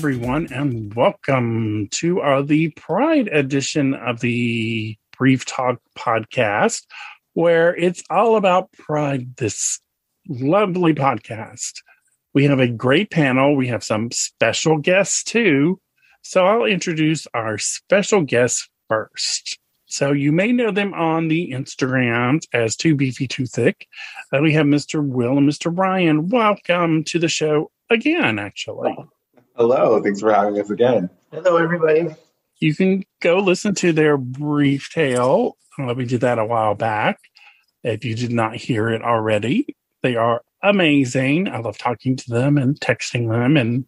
everyone, and welcome to our the Pride edition of the Brief Talk podcast, where it's all about Pride. This lovely podcast. We have a great panel. We have some special guests too. So I'll introduce our special guests first. So you may know them on the Instagrams as Too Beefy Too Thick. Uh, we have Mr. Will and Mr. Ryan. Welcome to the show again, actually. Hello. Thanks for having us again. Hello, everybody. You can go listen to their brief tale. We did that a while back. If you did not hear it already, they are amazing. I love talking to them and texting them and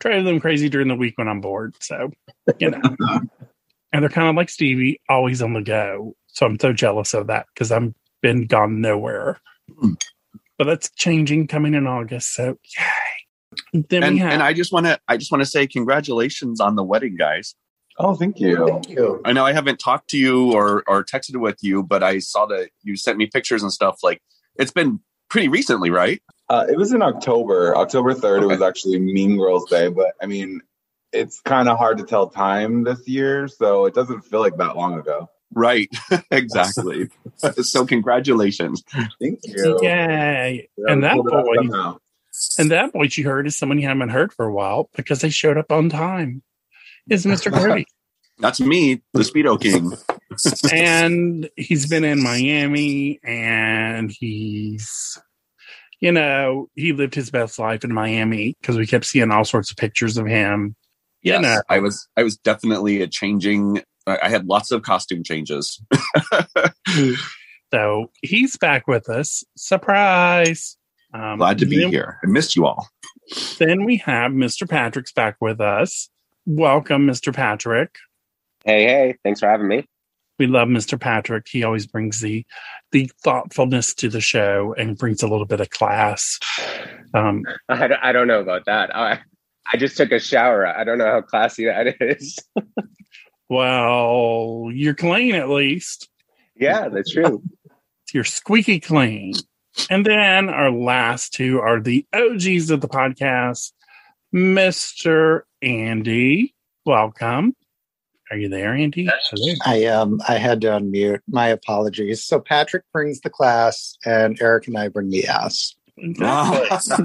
driving them crazy during the week when I'm bored. So, you know. and they're kind of like Stevie, always on the go. So I'm so jealous of that because I've been gone nowhere. Mm. But that's changing coming in August. So yay. Then and, have, and I just want to I just want to say congratulations on the wedding, guys. Oh, thank you. Thank you. I know I haven't talked to you or or texted with you, but I saw that you sent me pictures and stuff. Like it's been pretty recently, right? Uh, it was in October, October third. Okay. It was actually Mean Girls Day, but I mean, it's kind of hard to tell time this year, so it doesn't feel like that long ago. Right, exactly. so congratulations. Thank you. Yay. Yeah, and that boy and that voice you heard is someone you haven't heard for a while because they showed up on time. Is Mr. Kirby. That's me, the Speedo King. and he's been in Miami and he's you know, he lived his best life in Miami because we kept seeing all sorts of pictures of him yes, know. I was I was definitely a changing. I had lots of costume changes. so he's back with us. Surprise! Um, Glad to be then, here. I missed you all. Then we have Mr. Patrick's back with us. Welcome, Mr. Patrick. Hey, hey! Thanks for having me. We love Mr. Patrick. He always brings the the thoughtfulness to the show and brings a little bit of class. Um, I, I don't know about that. I, I just took a shower. I don't know how classy that is. well, you're clean at least. Yeah, that's true. you're squeaky clean. And then our last two are the OGs of the podcast, Mr. Andy. Welcome. Are you there, Andy? I um I had to unmute. My apologies. So Patrick brings the class and Eric and I bring the ass. Exactly.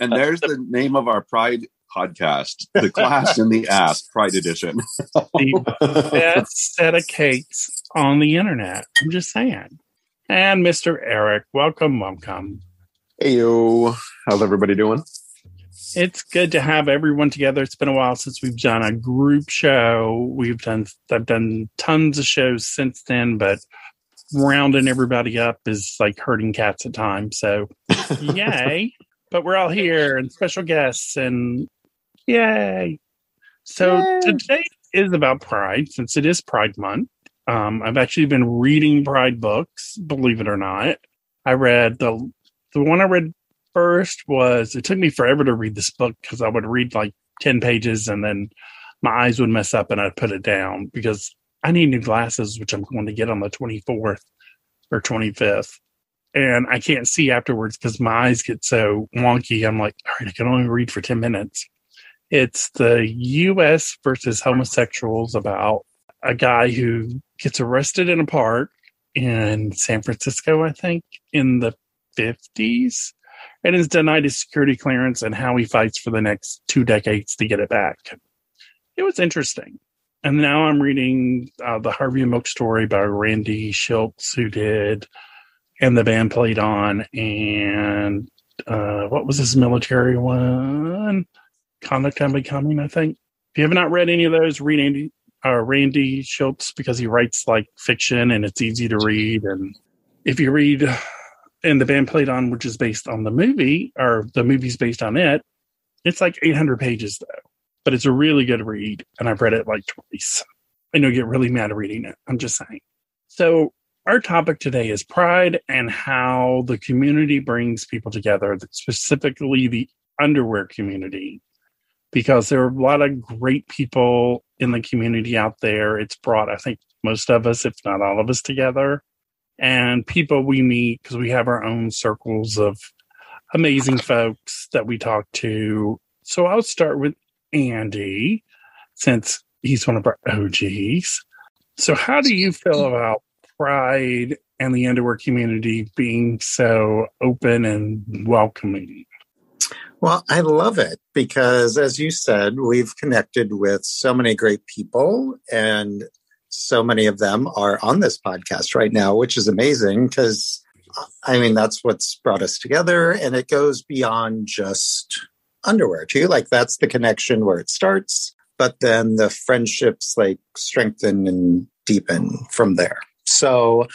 and there's the name of our Pride podcast, The Class in the Ass Pride Edition. the best set of cakes on the internet. I'm just saying. And Mr. Eric, welcome, welcome. Hey, yo. How's everybody doing? It's good to have everyone together. It's been a while since we've done a group show. We've done, I've done tons of shows since then, but rounding everybody up is like herding cats at times. So, yay. But we're all here and special guests and yay. So, yay. today is about Pride since it is Pride Month. Um, I've actually been reading Pride books, believe it or not. I read the the one I read first was it took me forever to read this book because I would read like 10 pages and then my eyes would mess up and I'd put it down because I need new glasses, which I'm going to get on the 24th or 25th. And I can't see afterwards because my eyes get so wonky. I'm like, all right, I can only read for 10 minutes. It's the US versus homosexuals about a guy who gets arrested in a park in San Francisco, I think, in the 50s, and is denied his security clearance and how he fights for the next two decades to get it back. It was interesting and now I'm reading uh, the Harvey Milk story by Randy Shilts, who did, and the band played on, and uh, what was his military one? Conduct Unbecoming, I think. If you have not read any of those, read Andy, uh, Randy Shilts because he writes like fiction and it's easy to read. And if you read, and the band played on, which is based on the movie, or the movie's based on it, it's like 800 pages though but it's a really good read, and I've read it like twice. I know you get really mad at reading it. I'm just saying. So, our topic today is pride and how the community brings people together, specifically the underwear community, because there are a lot of great people in the community out there. It's brought, I think, most of us, if not all of us, together. And people we meet because we have our own circles of amazing folks that we talk to So I'll start with Andy, since he's one of our OGs. So, how do you feel about Pride and the underwear community being so open and welcoming? Well, I love it because, as you said, we've connected with so many great people, and so many of them are on this podcast right now, which is amazing because, I mean, that's what's brought us together, and it goes beyond just underwear, too. Like, that's the connection where it starts, but then the friendships like strengthen and deepen from there. So,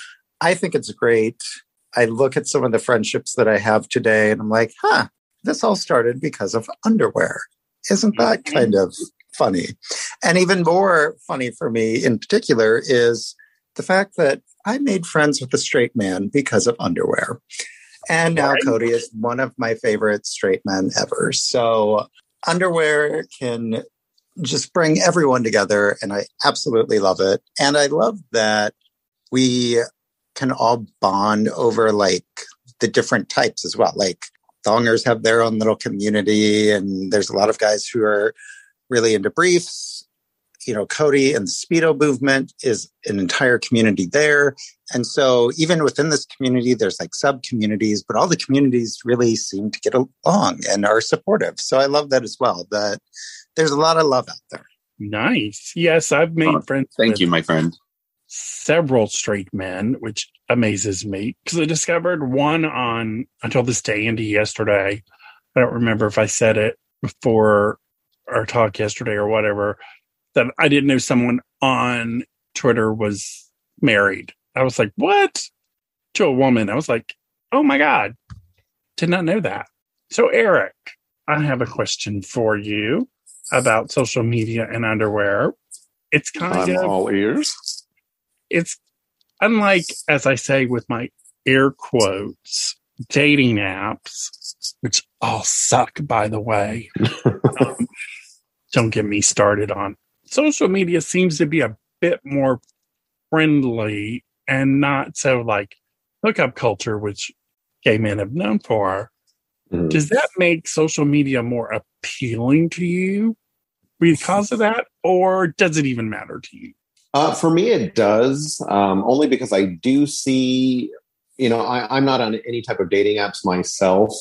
I think it's great. I look at some of the friendships that I have today, and I'm like, huh, this all started because of underwear. Isn't that mm-hmm. kind of funny? And even more funny for me in particular is the fact that I made friends with a straight man because of underwear. And now. Cody is one of my favorite straight men ever. So underwear can just bring everyone together and I absolutely love it. And I love that we can all bond over like the different types as well. Like thongers have their own little community, and there's a lot of guys who are really into briefs. You know, Cody and the Speedo movement is an entire community there. And so, even within this community, there's like sub communities, but all the communities really seem to get along and are supportive. So, I love that as well, that there's a lot of love out there. Nice. Yes, I've made oh, friends. Thank you, my friend several straight men, which amazes me because I discovered one on until this day, Andy, yesterday. I don't remember if I said it before our talk yesterday or whatever, that I didn't know someone on Twitter was married. I was like, what? To a woman. I was like, oh my God, did not know that. So, Eric, I have a question for you about social media and underwear. It's kind I'm of all ears it's unlike, as I say with my air quotes, dating apps, which all suck, by the way. um, don't get me started on social media seems to be a bit more friendly and not so like hookup culture, which gay men have known for. Mm-hmm. Does that make social media more appealing to you because of that, or does it even matter to you? Uh, for me, it does, um, only because I do see, you know, I, am not on any type of dating apps myself,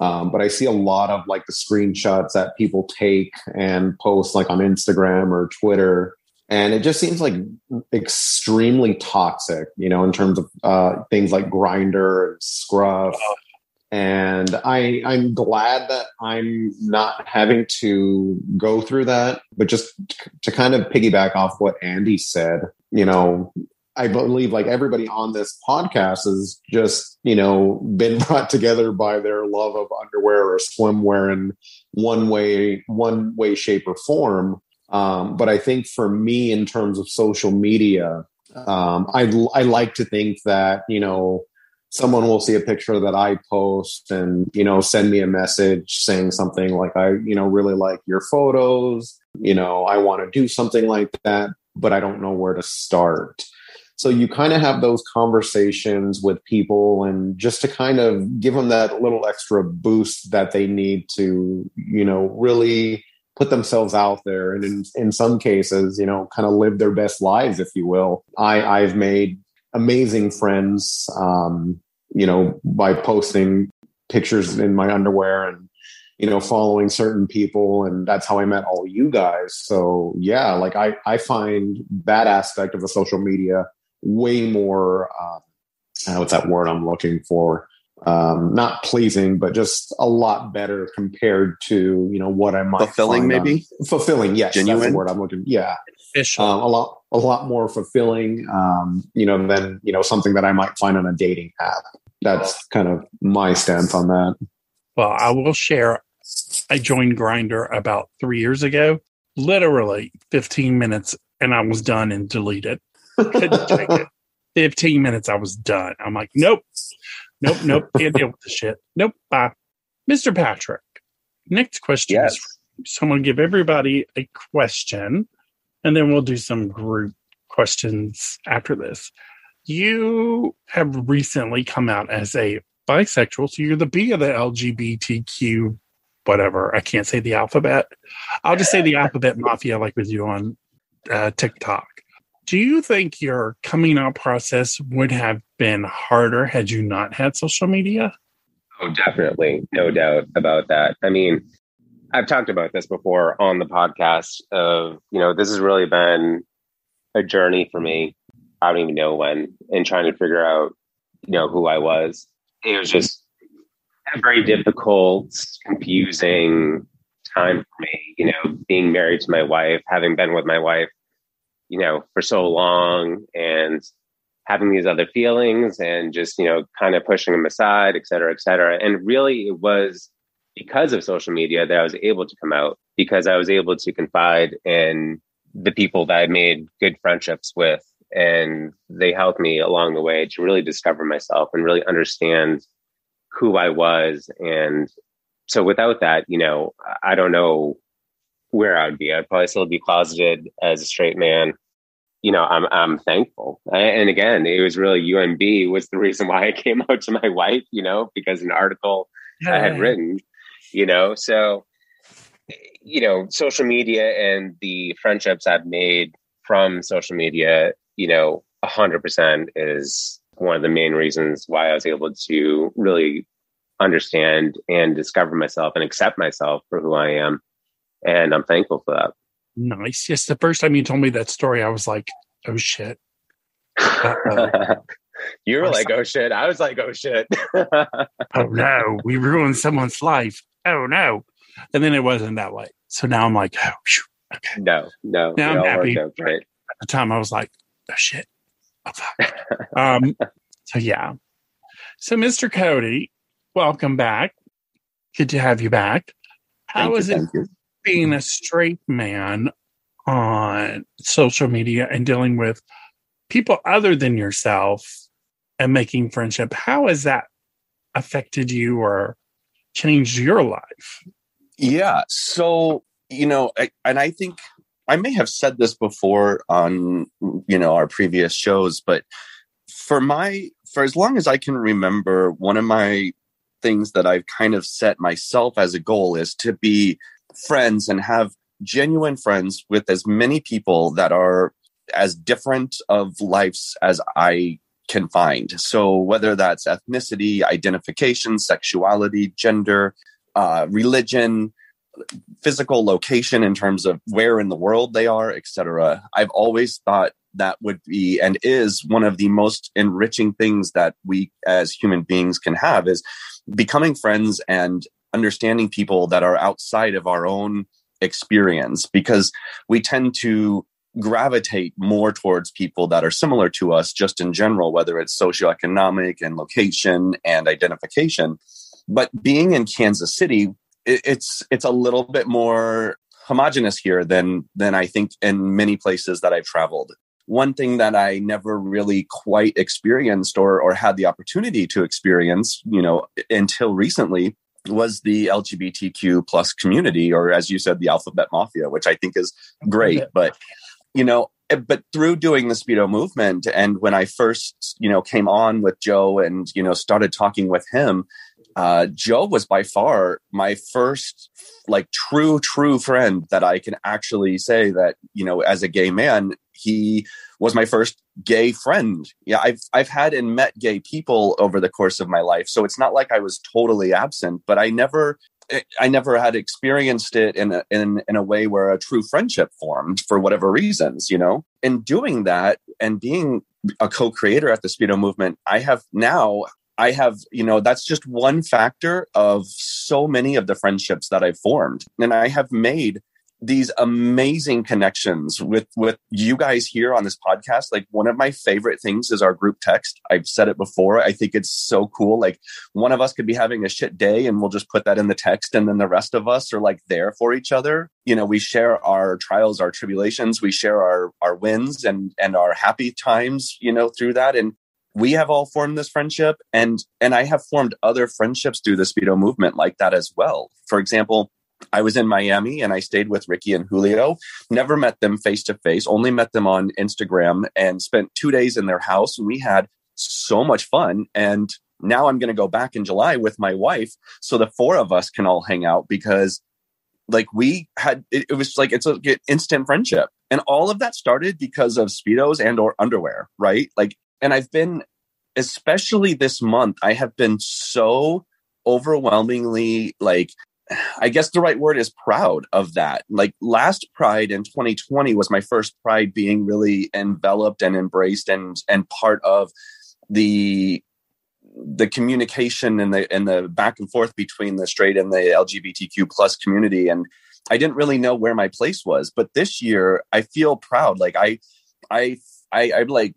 um, but I see a lot of like the screenshots that people take and post like on Instagram or Twitter. And it just seems like extremely toxic, you know, in terms of uh, things like Grindr and Scruff. And I I'm glad that I'm not having to go through that. But just to kind of piggyback off what Andy said, you know, I believe like everybody on this podcast has just you know been brought together by their love of underwear or swimwear in one way, one way, shape, or form. Um, but I think for me, in terms of social media, um, I I like to think that you know someone will see a picture that I post and, you know, send me a message saying something like, I, you know, really like your photos, you know, I want to do something like that, but I don't know where to start. So you kind of have those conversations with people and just to kind of give them that little extra boost that they need to, you know, really put themselves out there and in, in some cases, you know, kind of live their best lives, if you will. I, I've made amazing friends, um, you know, by posting pictures in my underwear and, you know, following certain people. And that's how I met all you guys. So yeah, like I, I find that aspect of the social media way more, um, what's that word I'm looking for? Um, not pleasing, but just a lot better compared to you know what I might fulfilling, maybe on, fulfilling. Yes, genuine. That's the word I'm looking. Yeah, um, a lot a lot more fulfilling, um, you know, than you know something that I might find on a dating app. That's kind of my stance on that. Well, I will share. I joined Grindr about three years ago. Literally 15 minutes, and I was done and deleted. Couldn't take it. 15 minutes, I was done. I'm like, nope, nope, nope, can't deal with the shit. Nope, bye. Mr. Patrick, next question yes. is so I'm going to give everybody a question and then we'll do some group questions after this. You have recently come out as a bisexual, so you're the B of the LGBTQ whatever. I can't say the alphabet. I'll just say the alphabet mafia, like with you on uh, TikTok. Do you think your coming out process would have been harder had you not had social media? Oh, definitely. No doubt about that. I mean, I've talked about this before on the podcast of, you know, this has really been a journey for me. I don't even know when in trying to figure out, you know, who I was. It was just a very difficult, confusing time for me, you know, being married to my wife, having been with my wife, you know, for so long and having these other feelings and just, you know, kind of pushing them aside, et cetera, et cetera. And really it was because of social media that I was able to come out because I was able to confide in the people that I made good friendships with. And they helped me along the way to really discover myself and really understand who I was. And so without that, you know, I don't know where I would be. I'd probably still be closeted as a straight man. You know, I'm I'm thankful. And again, it was really UNB was the reason why I came out to my wife, you know, because an article I had written, you know. So you know, social media and the friendships I've made from social media, you know, 100% is one of the main reasons why I was able to really understand and discover myself and accept myself for who I am. And I'm thankful for that. Nice. Yes. The first time you told me that story, I was like, oh shit. you were like, oh shit. I was like, oh shit. oh no, we ruined someone's life. Oh no. And then it wasn't that way. So now I'm like, oh, okay. No, no. Now I'm happy. Out, right. At the time, I was like, oh shit. Oh, fuck. um, so yeah. So Mr. Cody, welcome back. Good to have you back. How is it being a straight man on social media and dealing with people other than yourself and making friendship? How has that affected you or changed your life? Yeah. So, you know, I, and I think I may have said this before on, you know, our previous shows, but for my, for as long as I can remember, one of my things that I've kind of set myself as a goal is to be friends and have genuine friends with as many people that are as different of lives as I can find. So whether that's ethnicity, identification, sexuality, gender, uh, religion, physical location in terms of where in the world they are, etc. I've always thought that would be and is one of the most enriching things that we as human beings can have is becoming friends and understanding people that are outside of our own experience because we tend to gravitate more towards people that are similar to us just in general whether it's socioeconomic and location and identification but being in Kansas City it's it's a little bit more homogenous here than than I think in many places that I've traveled. One thing that I never really quite experienced or or had the opportunity to experience, you know, until recently was the LGBTQ plus community, or as you said, the alphabet mafia, which I think is great. But you know, but through doing the speedo movement and when i first you know came on with joe and you know started talking with him uh, Joe was by far my first like true true friend that I can actually say that you know as a gay man he was my first gay friend. Yeah, I've I've had and met gay people over the course of my life, so it's not like I was totally absent, but I never I never had experienced it in a, in in a way where a true friendship formed for whatever reasons, you know. In doing that and being a co-creator at the Speedo movement, I have now I have, you know, that's just one factor of so many of the friendships that I've formed. And I have made these amazing connections with with you guys here on this podcast. Like one of my favorite things is our group text. I've said it before. I think it's so cool. Like one of us could be having a shit day and we'll just put that in the text and then the rest of us are like there for each other. You know we share our trials our tribulations we share our our wins and and our happy times you know through that. And we have all formed this friendship and and i have formed other friendships through the speedo movement like that as well. For example i was in miami and i stayed with ricky and julio. Never met them face to face only met them on instagram and spent two days in their house and we had so much fun. And now I'm going to go back in July with my wife so the four of us can all hang out because like we had it, it was like it's a instant friendship. And all of that started because of speedos and or underwear right? Like and i've been especially this month i have been so overwhelmingly like i guess the right word is proud of that. Like last pride in 2020 was my first pride being really enveloped and embraced and and part of the the communication and the and the back and forth between the straight and the LGBTQ plus community. And I didn't really know where my place was. But this year I feel proud. Like I I I I'm like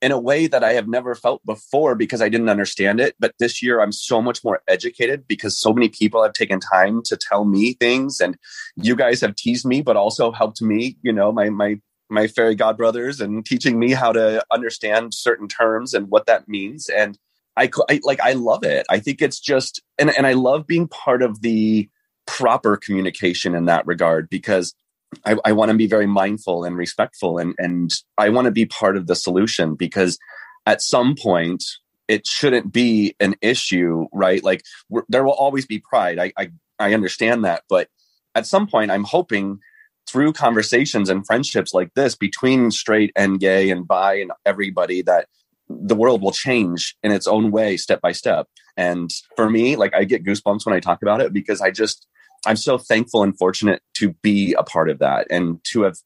in a way that I have never felt before because I didn't understand it but this year I'm so much more educated because so many people have taken time to tell me things and you guys have teased me but also helped me you know my my my fairy godbrothers and teaching me how to understand certain terms and what that means and I, I like I love it. I think it's just and and I love being part of the proper communication in that regard because I, I want to be very mindful and respectful and and I want to be part of the solution because at some point it shouldn't be an issue, right? Like there will always be pride. I, I I understand that, but at some point I'm hoping through conversations and friendships like this between straight and gay and bi and everybody that the world will change in its own way step by step and for me like i get goosebumps when i talk about it because i just i'm so thankful and fortunate to be a part of that and to have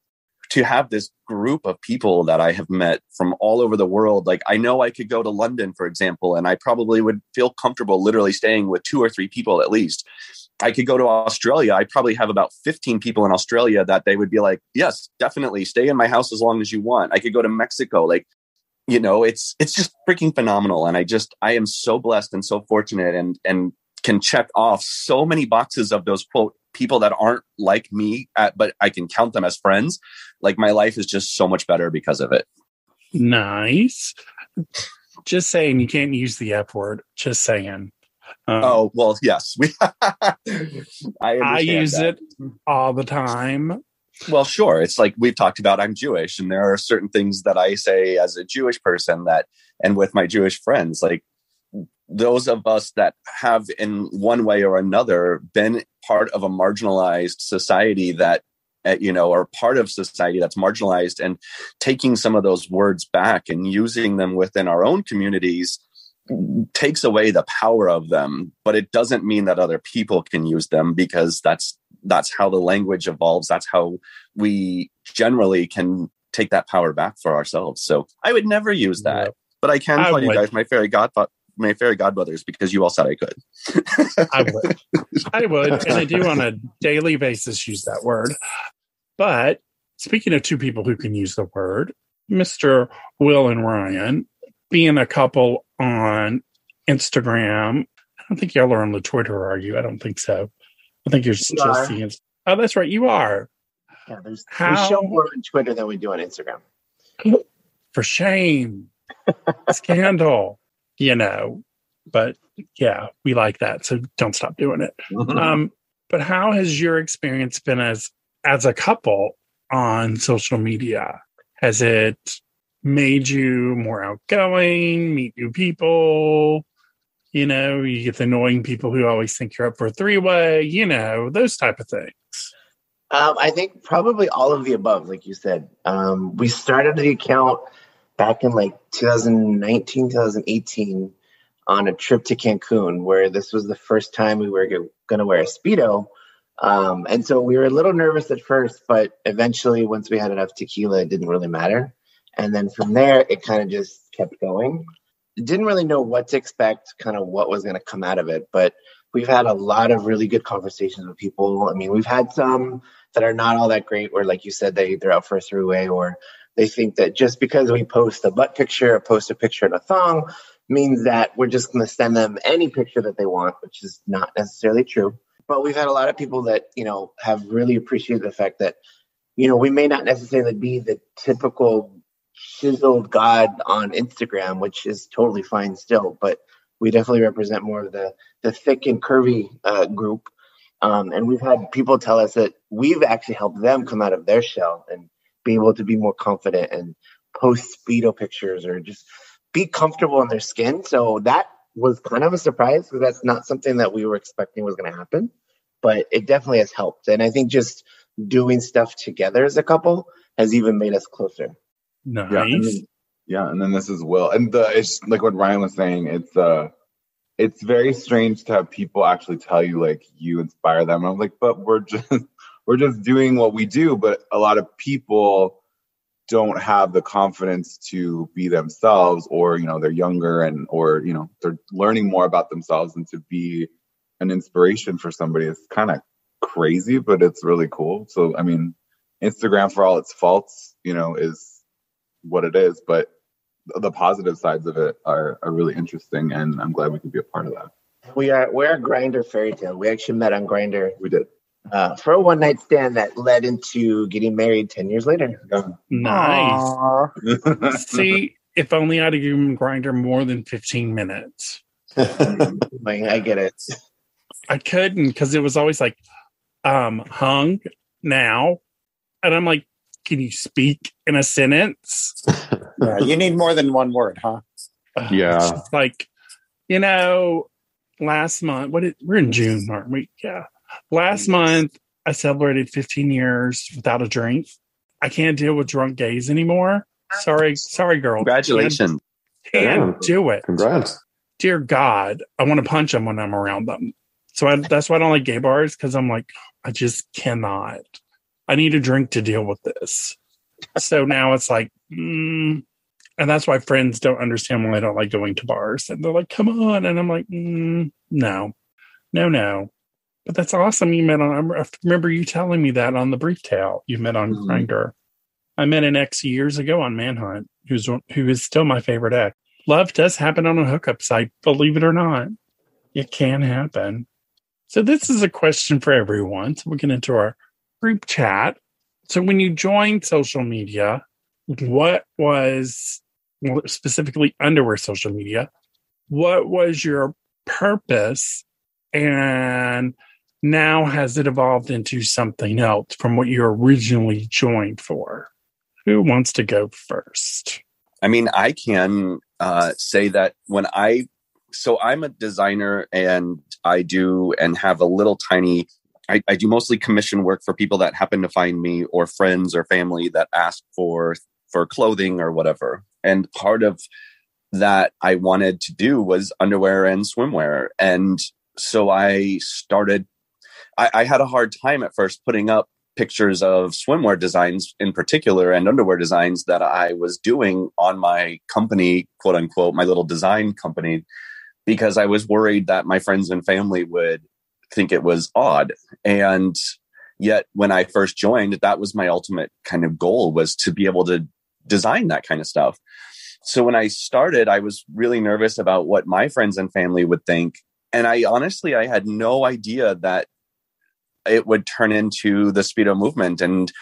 to have this group of people that i have met from all over the world. Like i know i could go to london for example and i probably would feel comfortable literally staying with two or three people at least. I could go to australia. I probably have about 15 people in australia that they would be like yes definitely stay in my house as long as you want. I could go to mexico. Like you know it's it's just freaking phenomenal. And i just i am so blessed and so fortunate and and can check off so many boxes of those quote people that aren't like me at, but i can count them as friends. Like my life is just so much better because of it. Nice. Just saying you can't use the f word. Just saying. Um, oh well yes. We i, I use that. it all the time. Well, sure. It's like we've talked about, I'm Jewish, and there are certain things that I say as a Jewish person that, and with my Jewish friends, like those of us that have, in one way or another, been part of a marginalized society that, uh, you know, are part of society that's marginalized and taking some of those words back and using them within our own communities takes away the power of them but it doesn't mean that other people can use them because that's that's how the language evolves that's how we generally can take that power back for ourselves so i would never use that yeah. but i can I tell would. you guys my fairy godfather my fairy godmothers because you all said I could. I would. I would. And I do on a daily basis use that word. But speaking of two people who can use the word, Mr. Will and Ryan, being a couple on Instagram, I don't think y'all are on the Twitter, are you? I don't think so. I think you're you just seeing. Oh, that's right. You are. Yeah, there's How? we show more on Twitter than we do on Instagram. For shame, scandal. You know, but yeah, we like that. So don't stop doing it. Mm-hmm. Um, but how has your experience been as as a couple on social media? Has it made you more outgoing, meet new people? You know, you get the annoying people who always think you're up for a three way, you know, those type of things. Um, I think probably all of the above, like you said. Um, we started the account back in like 2019, 2018 on a trip to Cancun, where this was the first time we were going to wear a Speedo. Um, and so we were a little nervous at first, but eventually, once we had enough tequila, it didn't really matter. And then from there, it kind of just kept going didn't really know what to expect, kind of what was going to come out of it. But we've had a lot of really good conversations with people. I mean, we've had some that are not all that great, where like you said, they they're out for a throughway, or they think that just because we post a butt picture or post a picture in a thong means that we're just going to send them any picture that they want, which is not necessarily true. But we've had a lot of people that you know have really appreciated the fact that you know we may not necessarily be the typical chiseled God on Instagram, which is totally fine still, but we definitely represent more of the the thick and curvy uh, group. Um, and we've had people tell us that we've actually helped them come out of their shell and be able to be more confident and post speedo pictures or just be comfortable in their skin. So that was kind of a surprise because that's not something that we were expecting was going to happen. But it definitely has helped, and I think just doing stuff together as a couple has even made us closer. Nice. Yeah, and then, yeah, and then this is Will, and the it's like what Ryan was saying. It's uh, it's very strange to have people actually tell you like you inspire them. I'm like, but we're just we're just doing what we do. But a lot of people don't have the confidence to be themselves, or you know, they're younger and or you know, they're learning more about themselves and to be an inspiration for somebody. It's kind of crazy, but it's really cool. So I mean, Instagram for all its faults, you know, is what it is, but the positive sides of it are, are really interesting and I'm glad we could be a part of that. We are we're a Grindr fairy tale. We actually met on Grindr We did. Uh, for a one night stand that led into getting married ten years later. Nice. See, if only I'd have given Grindr more than 15 minutes. Like I get it. I couldn't because it was always like, um, hung now. And I'm like, can you speak in a sentence? Yeah, you need more than one word, huh? Yeah. Like, you know, last month, what it, we're in June, aren't we? Yeah. Last month, I celebrated 15 years without a drink. I can't deal with drunk gays anymore. Sorry, sorry, girl. Congratulations. Can't, can't do it. Congrats. Dear God, I want to punch them when I'm around them. So I, that's why I don't like gay bars because I'm like, I just cannot. I need a drink to deal with this. So now it's like, mm, and that's why friends don't understand why I don't like going to bars. And they're like, come on. And I'm like, mm, no, no, no. But that's awesome. You met on, I remember you telling me that on the brief tale you met on Mhm. Grindr. I met an ex years ago on Manhunt, who's who is still my favorite ex. Love does happen on a hookup site, believe it or not. It can happen. So this is a question for everyone. So we'll get into our group chat. So when you joined social media, what was well, specifically underwear social media? What was your purpose? And now has it evolved into something else from what you originally joined for? Who wants to go first? I mean, I can uh, say that when I, so I'm a designer and I do and have a little tiny, I, I do mostly commission work for people that happen to find me or friends or family that ask for for clothing or whatever. And part of that I wanted to do was underwear and swimwear. And so I started, I, I had a hard time at first putting up pictures of swimwear designs in particular and underwear designs that I was doing on my company, quote unquote, my little design company, because I was worried that my friends and family would think it was odd. And yet when I first joined, that was my ultimate kind of goal was to be able to design that kind of stuff. So when I started, I was really nervous about what my friends and family would think. And I honestly, I had no idea that it would turn into the speedo movement and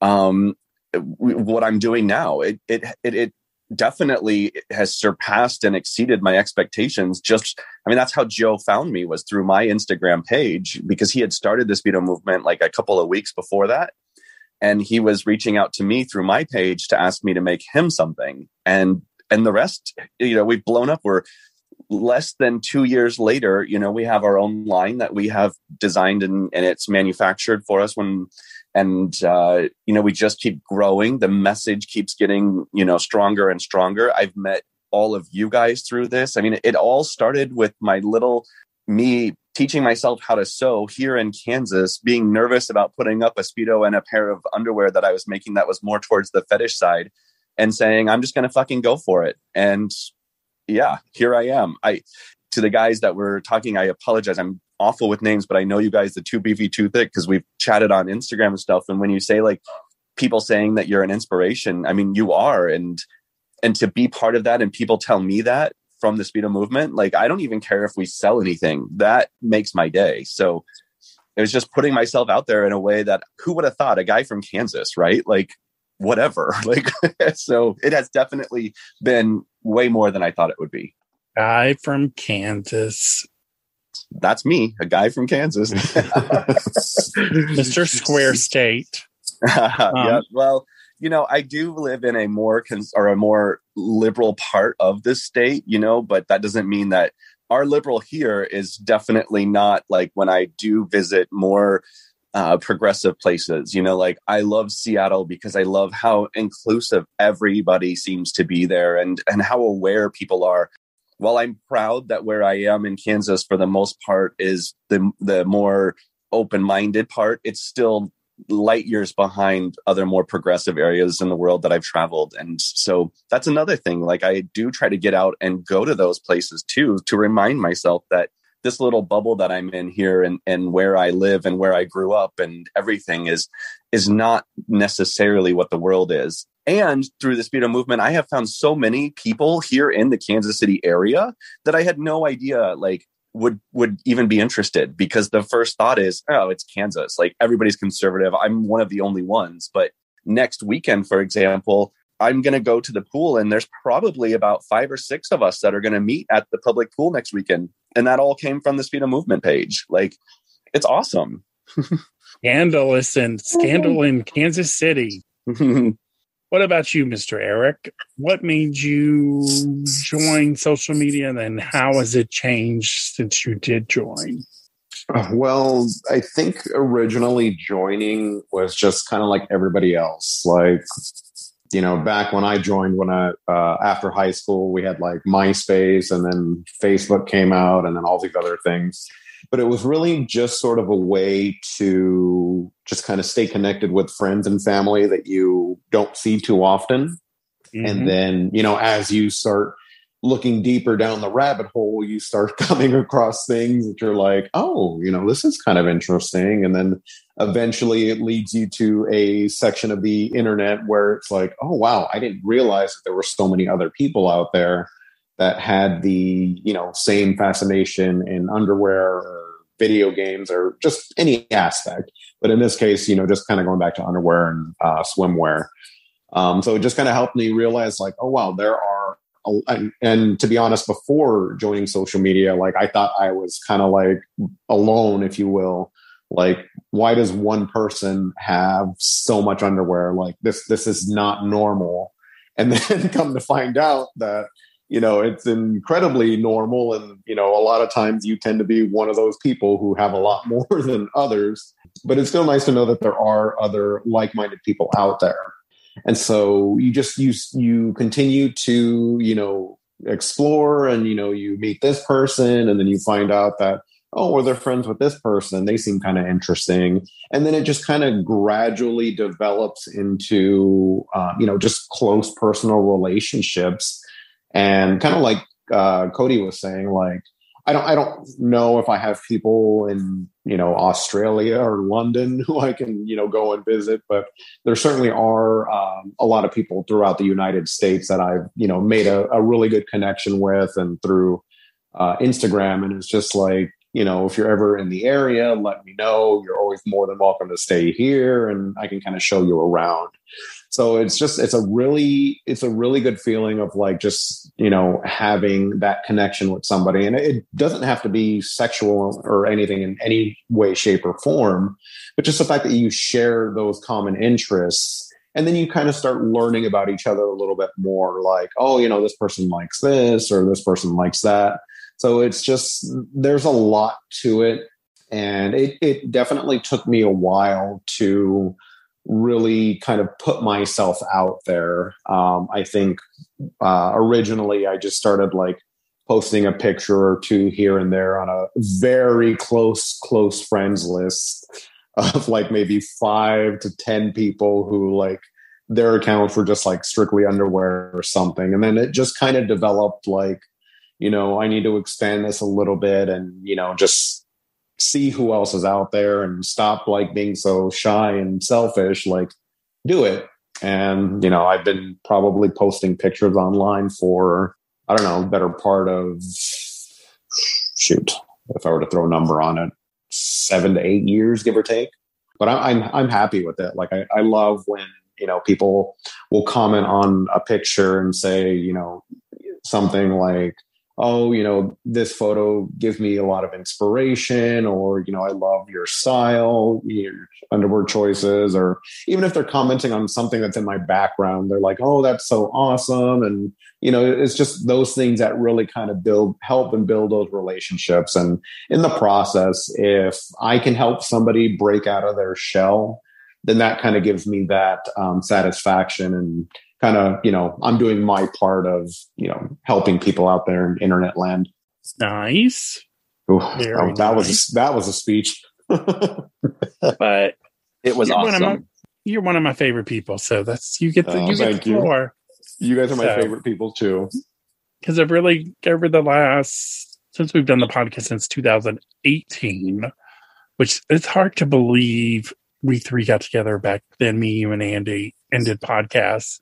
um, what I'm doing now. It, it it it definitely has surpassed and exceeded my expectations. Just I mean, that's how Joe found me was through my Instagram page because he had started the speedo movement like a couple of weeks before that. And he was reaching out to me through my page to ask me to make him something. And and the rest, you know, we've blown up. We're less than two years later, you know, we have our own line that we have designed and, and it's manufactured for us when, and, uh, you know, we just keep growing. The message keeps getting, you know, stronger and stronger. I've met all of you guys through this. I mean, it all started with my little me teaching myself how to sew here in Kansas, being nervous about putting up a Speedo and a pair of underwear that I was making that was more towards the fetish side and saying, I'm just going to fucking go for it. And yeah, here I am. I to the guys that were talking, I apologize. I'm awful with names, but I know you guys the two beefy too thick because we've chatted on Instagram and stuff. And when you say like people saying that you're an inspiration, I mean you are, and and to be part of that, and people tell me that from the Speedo movement, like I don't even care if we sell anything. That makes my day. So it was just putting myself out there in a way that who would have thought a guy from Kansas, right? Like whatever. Like so it has definitely been way more than I thought it would be. Guy from Kansas, That's me, a guy from Kansas. Mr. Square State. yeah. Um, well, you know, I do live in a more cons- or a more liberal part of this state, you know, but that doesn't mean that our liberal here is definitely not like when I do visit more uh, progressive places. You know, like I love Seattle because I love how inclusive everybody seems to be there and and how aware people are. While I'm proud that where I am in Kansas for the most part is the the more open-minded part, it's still light years behind other more progressive areas in the world that I've traveled. And so that's another thing. Like I do try to get out and go to those places too to remind myself that this little bubble that I'm in here and, and where I live and where I grew up and everything is is not necessarily what the world is. And through the Speedo movement, I have found so many people here in the Kansas City area that I had no idea like would would even be interested because the first thought is, oh, it's Kansas. Like everybody's conservative. I'm one of the only ones. But next weekend, for example, I'm going to go to the pool, and there's probably about five or six of us that are going to meet at the public pool next weekend. And that all came from the Speedo movement page. Like, it's awesome. Scandalous and scandal in Kansas City. what about you, Mr. Eric? What made you join social media, and then how has it changed since you did join? Uh, well, I think originally joining was just kind of like everybody else. Like you know, back when I joined, when I uh, after high school, we had like MySpace, and then Facebook came out, and then all these other things. But it was really just sort of a way to just kind of stay connected with friends and family that you don't see too often. Mm-hmm. And then, you know, as you start looking deeper down the rabbit hole, you start coming across things that you're like, oh, you know, this is kind of interesting. And then eventually it leads you to a section of the internet where it's like, oh, wow, I didn't realize that there were so many other people out there that had the, you know, same fascination in underwear or video games or just any aspect. But in this case, you know, just kind of going back to underwear and uh, swimwear. Um, so it just kind of helped me realize like, oh, wow, there are and to be honest, before joining social media, like I thought I was kind of like alone, if you will. Like, why does one person have so much underwear? Like this, this is not normal. And then come to find out that you know it's incredibly normal, and you know a lot of times you tend to be one of those people who have a lot more than others. But it's still nice to know that there are other like-minded people out there and so you just you you continue to you know explore and you know you meet this person and then you find out that oh well they're friends with this person. They seem kind of interesting. And then it just kind of gradually develops into uh, you know just close personal relationships. And kind of like uh, cody was saying like I don't I don't know if I have people in you know Australia or London who I can you know go and visit, but there certainly are um, a lot of people throughout the United States that I've you know made a, a really good connection with and through uh, Instagram, and it's just like you know if you're ever in the area, let me know. You're always more than welcome to stay here, and I can kind of show you around so it's just it's a really it's a really good feeling of like just you know having that connection with somebody. And it doesn't have to be sexual or anything in any way shape or form but just the fact that you share those common interests and then you kind of start learning about each other a little bit more like oh you know this person likes this or this person likes that. So it's just there's a lot to it. And it, it definitely took me a while to really kind of put myself out there. Um, I think uh, originally I just started like posting a picture or two here and there on a very close, close friends list of like maybe five to 10 people who like their accounts were just like strictly underwear or something. And then it just kind of developed like, you know, I need to expand this a little bit and, you know, just see who else is out there and stop like being so shy and selfish like do it. And you know i've been probably posting pictures online for i don't know better part of shoot if i were to throw a number on it seven to eight years give or take. But i'm i'm happy with it. Like i, I love when you know people will comment on a picture and say you know something like oh, you know, this photo gives me a lot of inspiration, or, you know, I love your style, your underwear choices, or even if they're commenting on something that's in my background, they're like, oh, that's so awesome. And, you know, it's just those things that really kind of build, help and build those relationships. And in the process, if I can help somebody break out of their shell, then that kind of gives me that um, satisfaction and kind of you know i'm doing my part of you know helping people out there in internet land. Nice. Ooh, that, that nice. was that was a speech. But it was you're awesome one my, you're one of my favorite people so that's you get the oh, you get the floor. You. you guys are my so, favorite people too. Because i've really over the last since we've done the podcast since 2018 which it's hard to believe we three got together back then me you and andy and did podcasts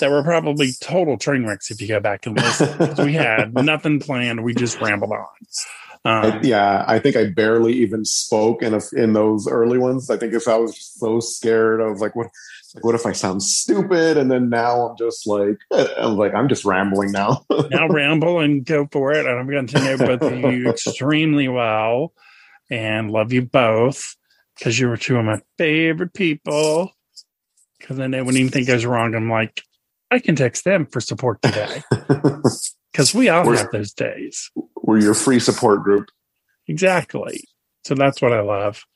that were probably total train wrecks if you go back and listen. we had nothing planned. We just rambled on. Um, I, yeah, I think I barely even spoke in a, in those early ones. I think if I was so scared, I was like, "What? Like, what if I sound stupid?" And then now I'm just like, I'm like, I'm just rambling now. now ramble and go for it. And I'm going to know both of you extremely well, and love you both because you were two of my favorite people because I know when anything goes wrong, I'm like, I can text them for support today. Because we all we're, have those days. We're your free support group. Exactly. So that's what I love.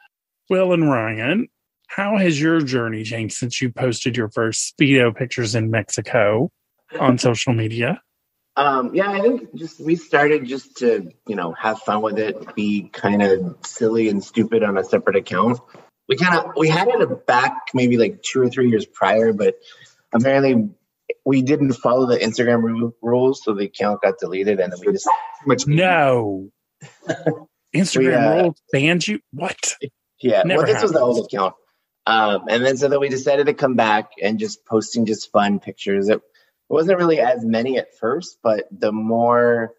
Will and Ryan, how has your journey changed since you posted your first Speedo pictures in Mexico on social media? Um, yeah, I think just we started just to, you know, have fun with it, be kind of silly and stupid on a separate account we kind of we had it back maybe like two or three years prior, but apparently we didn't follow the Instagram rules, so the account got deleted, and then we just much no Instagram we, uh, rules banned you. What? Yeah, Never well, this was the old account, um, and then so then we decided to come back and just posting just fun pictures. It wasn't really as many at first, but the more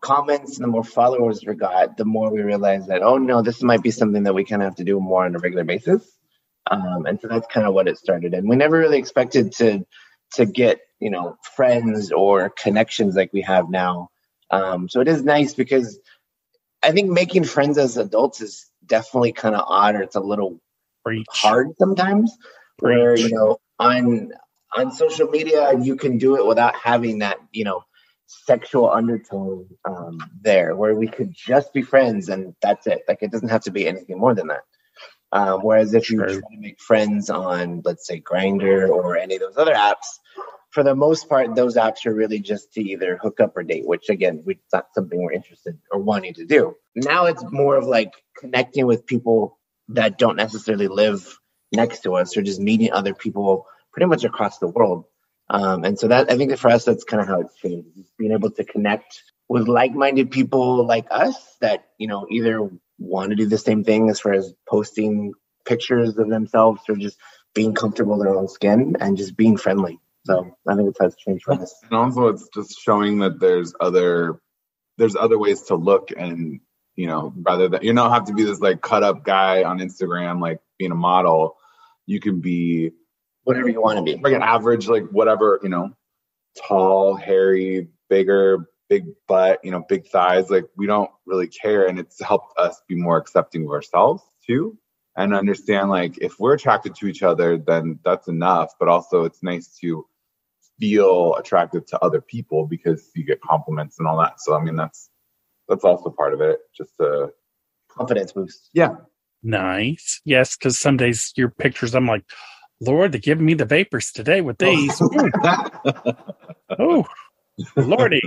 comments and the more followers we got, the more we realized that, oh no, this might be something that we kind of have to do more on a regular basis. Um, and so that's kind of what it started. And we never really expected to to get you know friends or connections like we have now. Um, so it is nice because I think making friends as adults is definitely kind of odd or it's a little Preach. hard sometimes. Preach. Where you know on on social media you can do it without having that you know sexual undertone um, there where we could just be friends and that's it. Like it doesn't have to be anything more than that. Um, whereas if you try to make friends on, let's say, Grindr or any of those other apps, for the most part, those apps are really just to either hook up or date, which again, we, not something we're interested or wanting to do. Now it's more of like connecting with people that don't necessarily live next to us or just meeting other people pretty much across the world um, and so that I think that for us, that's kind of how it's changed. being able to connect with like-minded people like us that you know either want to do the same thing as far as posting pictures of themselves or just being comfortable in their own skin and just being friendly. So I think it's has changed for us. And also, it's just showing that there's other there's other ways to look and you know rather than you don't have to be this like cut up guy on Instagram like being a model. You can be whatever you want to be. Like an average, like whatever, you know, tall, hairy, bigger, big butt, you know, big thighs. Like we don't really care. And it's helped us be more accepting of ourselves too. And understand like if we're attracted to each other, then that's enough. But also it's nice to feel attracted to other people because you get compliments and all that. So I mean that's that's also part of it. Just a confidence boost. Yeah. Nice. Yes, because some days your pictures, I'm like, Lord, they're giving me the vapors today with these. oh, Lordy.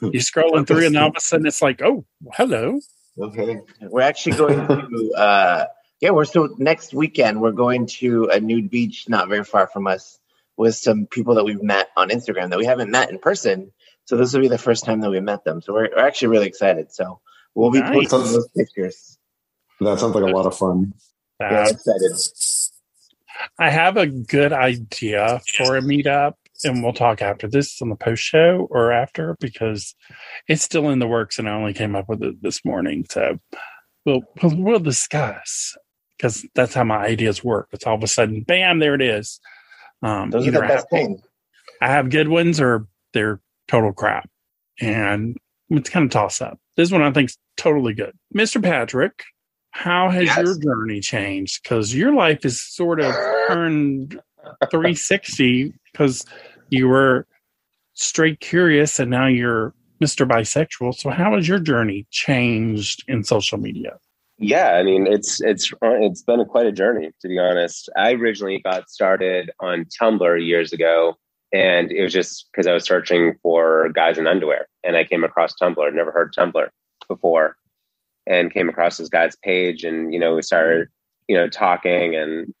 You're scrolling through, and all of a sudden it's like, oh, hello. Okay. We're actually going to, uh, yeah, we're so next weekend, we're going to a nude beach not very far from us with some people that we've met on Instagram that we haven't met in person. So this will be the first time that we met them. So we're, we're actually really excited. So we'll be nice. posting those pictures. That sounds like a lot of fun. Yeah, excited. I have a good idea for a meetup, and we'll talk after this on the post show or after because it's still in the works, and I only came up with it this morning. So we'll we'll, we'll discuss because that's how my ideas work. It's all of a sudden, bam, there it is. Um, Those are the best things. I have good ones, or they're total crap. and it's kind of toss up. This one I think's totally good. Mr. Patrick, how has Yes. your journey changed? Because your life is sort of turned 360 because you were straight curious and now you're Mr. Bisexual. So how has your journey changed in social media? Yeah, I mean it's it's uh, it's been quite a journey to be honest. I originally got started on Tumblr years ago, and it was just because I was searching for guys in underwear, and I came across Tumblr. Never heard Tumblr before, and came across this guy's page, and you know we started you know talking, and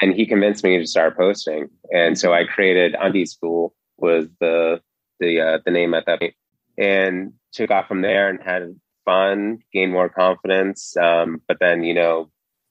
and he convinced me to start posting, and so I created Undie School was the the uh, the name at that point, and took off from there and had fun, gained more confidence. Um, but then, you know,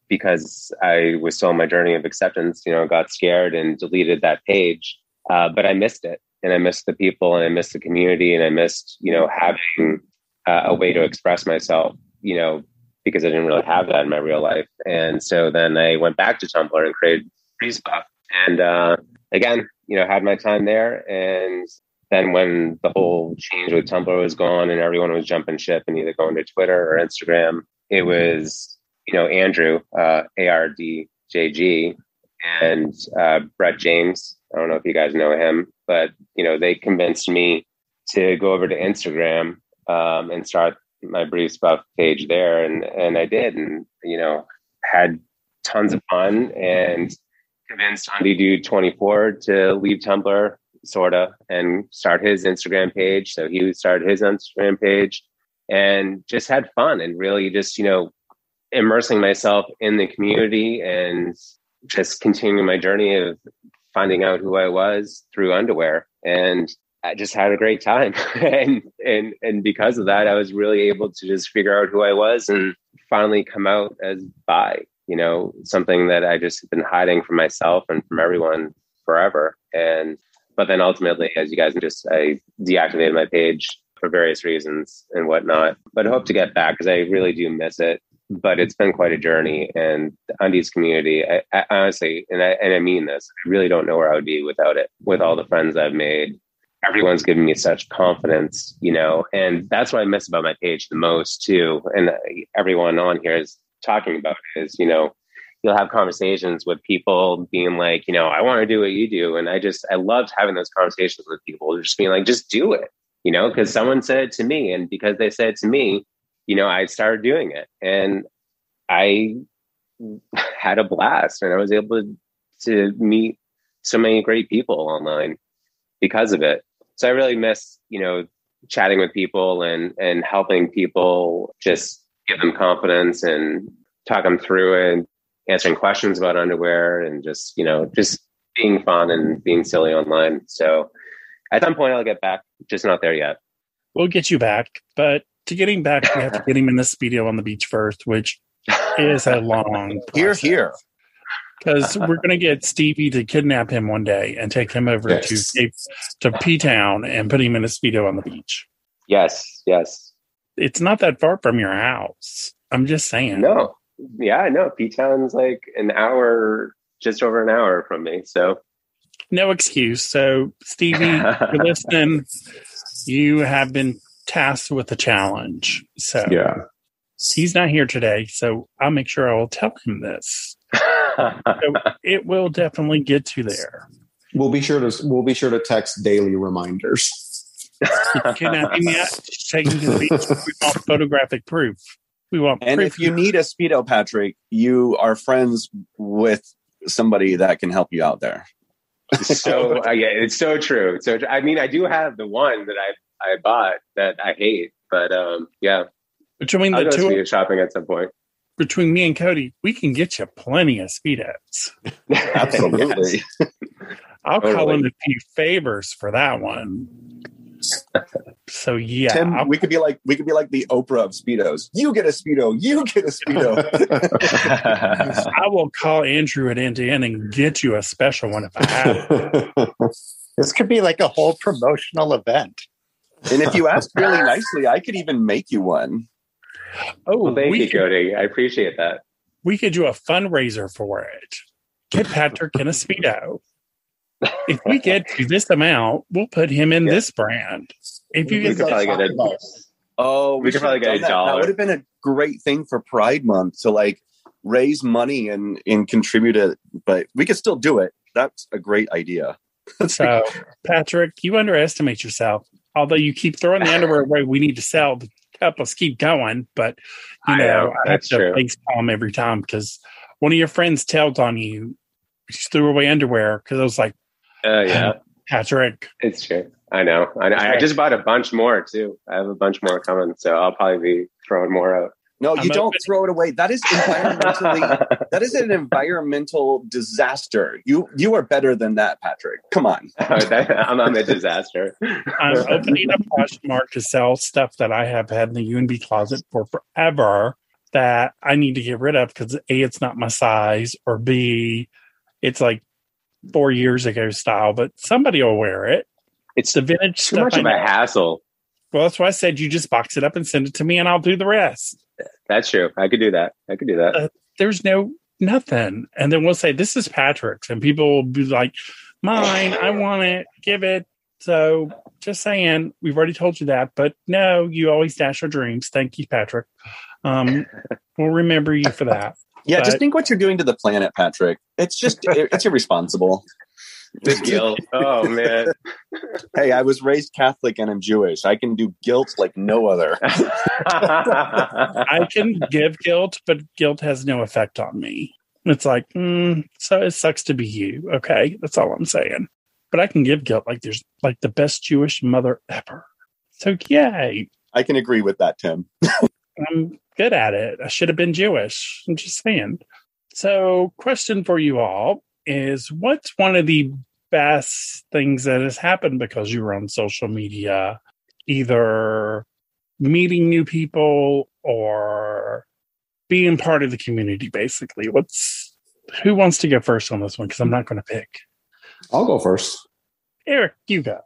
because I was still on my journey of acceptance, you know, got scared and deleted that page. Uh, but I missed it, and I missed the people, and I missed the community, and I missed, you know, having uh, a way to express myself, you know, because I didn't really have that in my real life. And so then I went back to Tumblr and created Freeze Buff, and uh, again, you know, had my time there, and then when the whole change with Tumblr was gone and everyone was jumping ship and either going to Twitter or Instagram, it was, you know, Andrew, uh, ARDJG, and uh, Brett James. I don't know if you guys know him, but, you know, they convinced me to go over to Instagram um, and start my Brief Stuff page there. And, and I did, and, you know, had tons of fun and convinced Andy Dude 24 to leave Tumblr sorta and start his Instagram page. So he started his Instagram page and just had fun and really just, you know, immersing myself in the community and just continuing my journey of finding out who I was through underwear. And I just had a great time. and and and because of that, I was really able to just figure out who I was and finally come out as bi, you know, something that I just have been hiding from myself and from everyone forever. And but then ultimately, as you guys just, I deactivated my page for various reasons and whatnot. But hope to get back because I really do miss it. But it's been quite a journey, and the undies community. I, I honestly, and I and I mean this, I really don't know where I would be without it. With all the friends I've made, everyone's given me such confidence, you know, and that's what I miss about my page the most too. And everyone on here is talking about is, you know, you'll have conversations with people being like, you know, I want to do what you do. And I just, I loved having those conversations with people, just being like, just do it, you know, because someone said it to me. And because they said it to me, you know, I started doing it and I had a blast and I was able to meet so many great people online because of it. So I really miss, you know, chatting with people and, and helping people just give them confidence and talk them through it and answering questions about underwear and just you know just being fun and being silly online. So at some point i'll get back just not there yet. We'll get you back, but to getting back, we have to get him in the speedo on the beach first, which is a long Here, here. Because we're going to get Stevie to kidnap him one day and take him over Yes. to to P Town and put him in a speedo on the beach. yes yes It's not that far from your house. I'm just saying. no yeah no p-town's like an hour just over an hour from me so no excuse. So, Stevie, you're listening. You have been tasked with a challenge. So Yeah. he's not here today. So I'll make sure I will tell him this. So it will definitely get you there. We'll be sure to we'll be sure to text daily reminders. Kidnap him yet? Take him to the beach. We want photographic proof. We want And proof. if you need a speedo, Patrick, you are friends with somebody that can help you out there. so uh, yeah it's so true so i mean i do have the one that i i bought that i hate but um yeah between i'll the go two, shopping at some point between me and Cody, we can get you plenty of speedos. Absolutely. I'll call in a few favors for that one. So yeah, Tim, I'll- we could be like we could be like the Oprah of speedos. You get a speedo. You get a speedo. I will call Andrew at N2N and get you a special one if I have. it. This could be like a whole promotional event. and if you ask really nicely, I could even make you one. Oh, well, thank we you could, cody i appreciate that we could do a fundraiser for it. Get Patrick in a speedo. If we get to this amount, we'll put him in Yeah. this brand. If you We could probably get a- Bucks. Oh, We could probably get a done that. That would have been a great thing for Pride Month to like raise money and and contribute it. But we could still do it. That's a great idea. so, Patrick, you underestimate yourself. Although you keep throwing the underwear away, we need to sell to us keep going. But you I know, know, I that's true. face palm every time because one of your friends tells on you. She threw away underwear because I was like, Uh, yeah, Patrick, it's true. I know. I, know. I just bought a bunch more too. I have a bunch more coming, so I'll probably be throwing more out. No, I'm you don't open- throw it away. That is environmentally that is an environmental disaster. You you are better than that, Patrick. Come on. I'm, I'm a disaster. I'm opening up a Poshmark to sell stuff that I have had in the UNB closet for forever that I need to get rid of because A, it's not my size, or B, it's like four years ago style, but somebody will wear it. It's the vintage Too stuff. much I of a hassle. Well, that's why I said you just box it up and send it to me, and I'll do the rest. That's true. I could do that. I could do that. Uh, There's no nothing, and then we'll say this is Patrick's, and people will be like, "Mine, I want it, give it." So, just saying, we've already told you that, but no, you always dash our dreams. Thank you, Patrick. Um, we'll remember you for that. Yeah, But- just think what you're doing to the planet, Patrick. It's just it's irresponsible. The guilt. Oh man. Hey, I was raised Catholic and I'm Jewish. I can do guilt like no other. I can give guilt, but guilt has no effect on me. It's like, mm, so it sucks to be you. Okay, that's all I'm saying. But I can give guilt like there's like the best Jewish mother ever. So yay, I can agree with that, Tim. I'm good at it. I should have been Jewish. I'm just saying. So, question for you all is: What's one of the best things that has happened because you were on social media? Either meeting new people or being part of the community. Basically, what's who wants to go first on this one? Because I'm not going to pick. I'll go first. Eric, you go.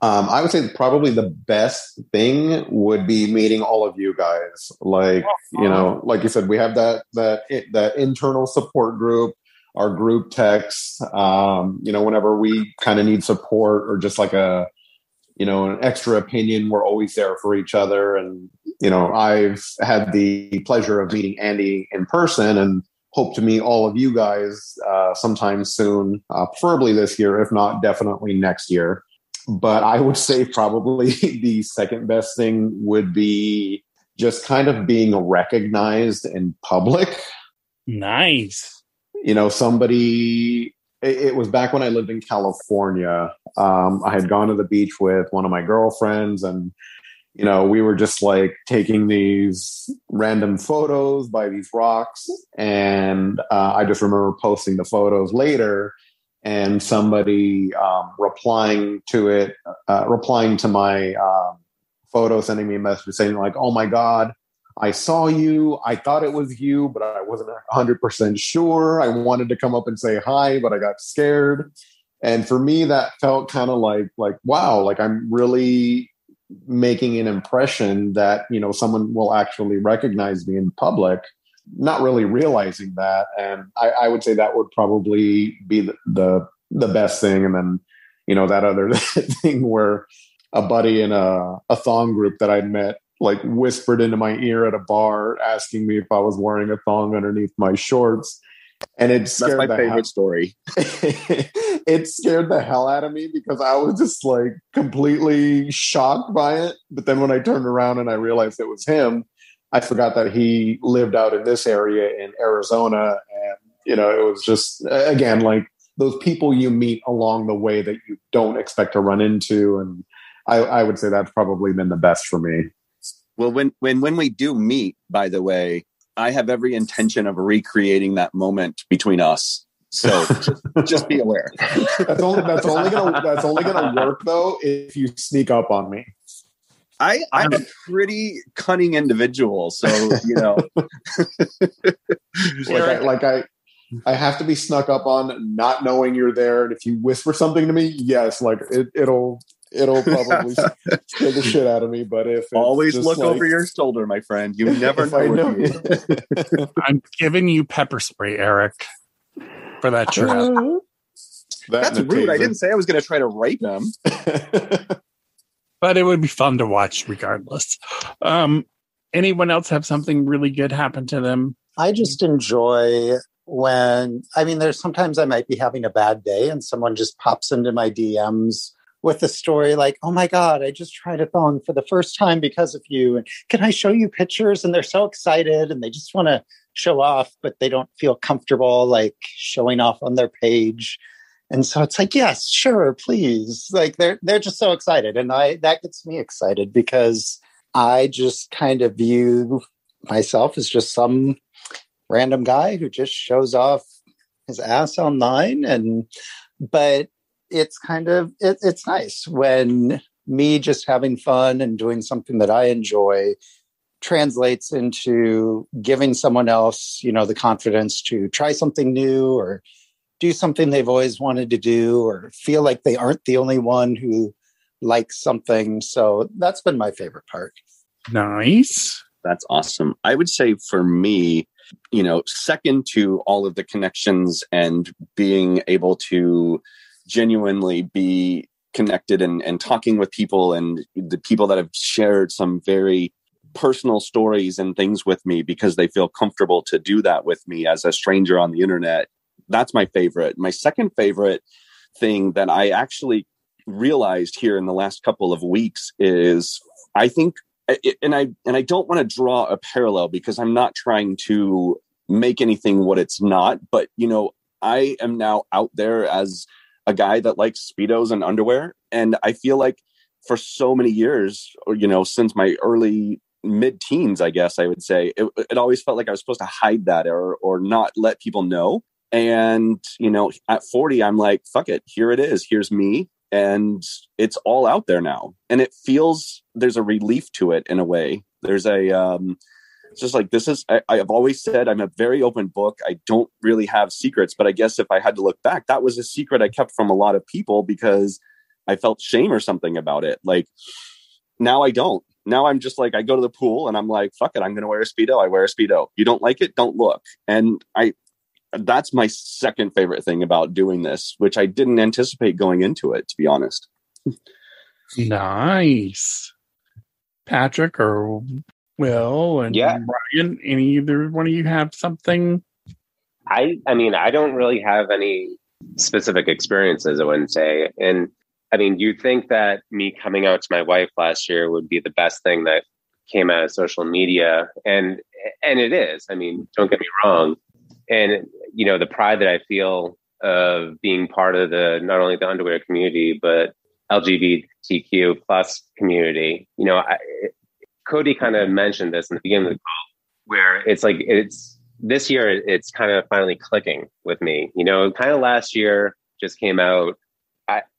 Um, I would say probably the best thing would be meeting all of you guys. Like you know, like you said, we have that that that internal support group, our group text. Um, you know, whenever we kind of need support or just like a you know an extra opinion, we're always there for each other. And you know, I've had the pleasure of meeting Andy in person and hope to meet all of you guys uh, sometime soon, uh, preferably this year, if not definitely next year but I would say probably the second best thing would be just kind of being recognized in public. Nice. You know, somebody, it, it was back when I lived in California. Um, I had gone to the beach with one of my girlfriends, and, you know, we were just like taking these random photos by these rocks. And uh, I just remember posting the photos later and somebody um, replying to it, uh, replying to my um, photo, sending me a message saying like, "Oh my god, I saw you. I thought it was you, but I wasn't hundred percent sure. I wanted to come up and say hi, but I got scared." And for me, that felt kind of like like wow, like I'm really making an impression that you know someone will actually recognize me in public not really realizing that. And I, I would say that would probably be the, the, the best thing. And then, you know, that other thing where a buddy in a, a thong group that I'd met like whispered into my ear at a bar asking me if I was wearing a thong underneath my shorts. And it That's my the favorite hell- story. it scared the hell out of me because I was just like completely shocked by it. But then when I turned around and I realized it was him, I forgot that he lived out in this area in Arizona. And, you know, it was just, again, like those people you meet along the way that you don't expect to run into. And I, I would say that's probably been the best for me. Well, when when when we do meet, by the way, I have every intention of recreating that moment between us. So just, just be aware. That's only, that's only gonna, that's only gonna work though if you sneak up on me. I I'm a pretty cunning individual, so you know. like I, like I I have to be snuck up on, not knowing you're there. And if you whisper something to me, yes, like it, it'll it'll probably scare the shit out of me. But if it's Always look like- over your shoulder, my friend. You never know. know. I'm giving you pepper spray, Eric, for that trip. That That's and a rude. I didn't say I was going to try to rape them. but it would be fun to watch regardless. Um, anyone else have something really good happen to them? I just enjoy when, I mean, there's sometimes I might be having a bad day and someone just pops into my DMs with a story like, oh my God, I just tried a thong for the first time because of you. And can I show you pictures? And they're so excited and they just want to show off, but they don't feel comfortable like showing off on their page. And so it's like, yes, sure, please. Like they're they're just so excited. And I that gets me excited because I just kind of view myself as just some random guy who just shows off his ass online and but it's kind of it, it's nice when me just having fun and doing something that I enjoy translates into giving someone else, you know, the confidence to try something new or do something they've always wanted to do or feel like they aren't the only one who likes something. So that's been my favorite part. Nice. That's awesome. I would say for me, you know, second to all of the connections and being able to genuinely be connected and, and talking with people and the people that have shared some very personal stories and things with me because they feel comfortable to do that with me as a stranger on the internet. That's my favorite. My second favorite thing that I actually realized here in the last couple of weeks is I think and I and I don't want to draw a parallel because I'm not trying to make anything what it's not, but you know, I am now out there as a guy that likes speedos and underwear and I feel like for so many years, or you know, since my early mid-teens, I guess I would say, it, it always felt like I was supposed to hide that or or not let people know. And you know, at 40, I'm like, fuck it, here it is. Here's me, and it's all out there now. And it feels there's a relief to it in a way. There's a um, it's just like this is. I, I've always said I'm a very open book. I don't really have secrets, but I guess if I had to look back, that was a secret I kept from a lot of people because I felt shame or something about it. Like now I don't now I'm just like I go to the pool and I'm like, fuck it, I'm gonna wear a speedo. I wear a speedo. You don't like it, don't look. And I that's my second favorite thing about doing this, which I didn't anticipate going into it, to be honest. nice. Patrick or Will and yeah. Brian, any either one of you have something? I I mean, I don't really have any specific experiences, I wouldn't say. And I mean, you'd think that me coming out to my wife last year would be the best thing that came out of social media, and and it is. I mean, don't get me wrong. And you know, the pride that I feel of being part of the not only the underwear community but LGBTQ plus community. You know, I, Cody kind of mentioned this in the beginning of the call, where it's like it's this year it's kind of finally clicking with me. You know, kind of last year just came out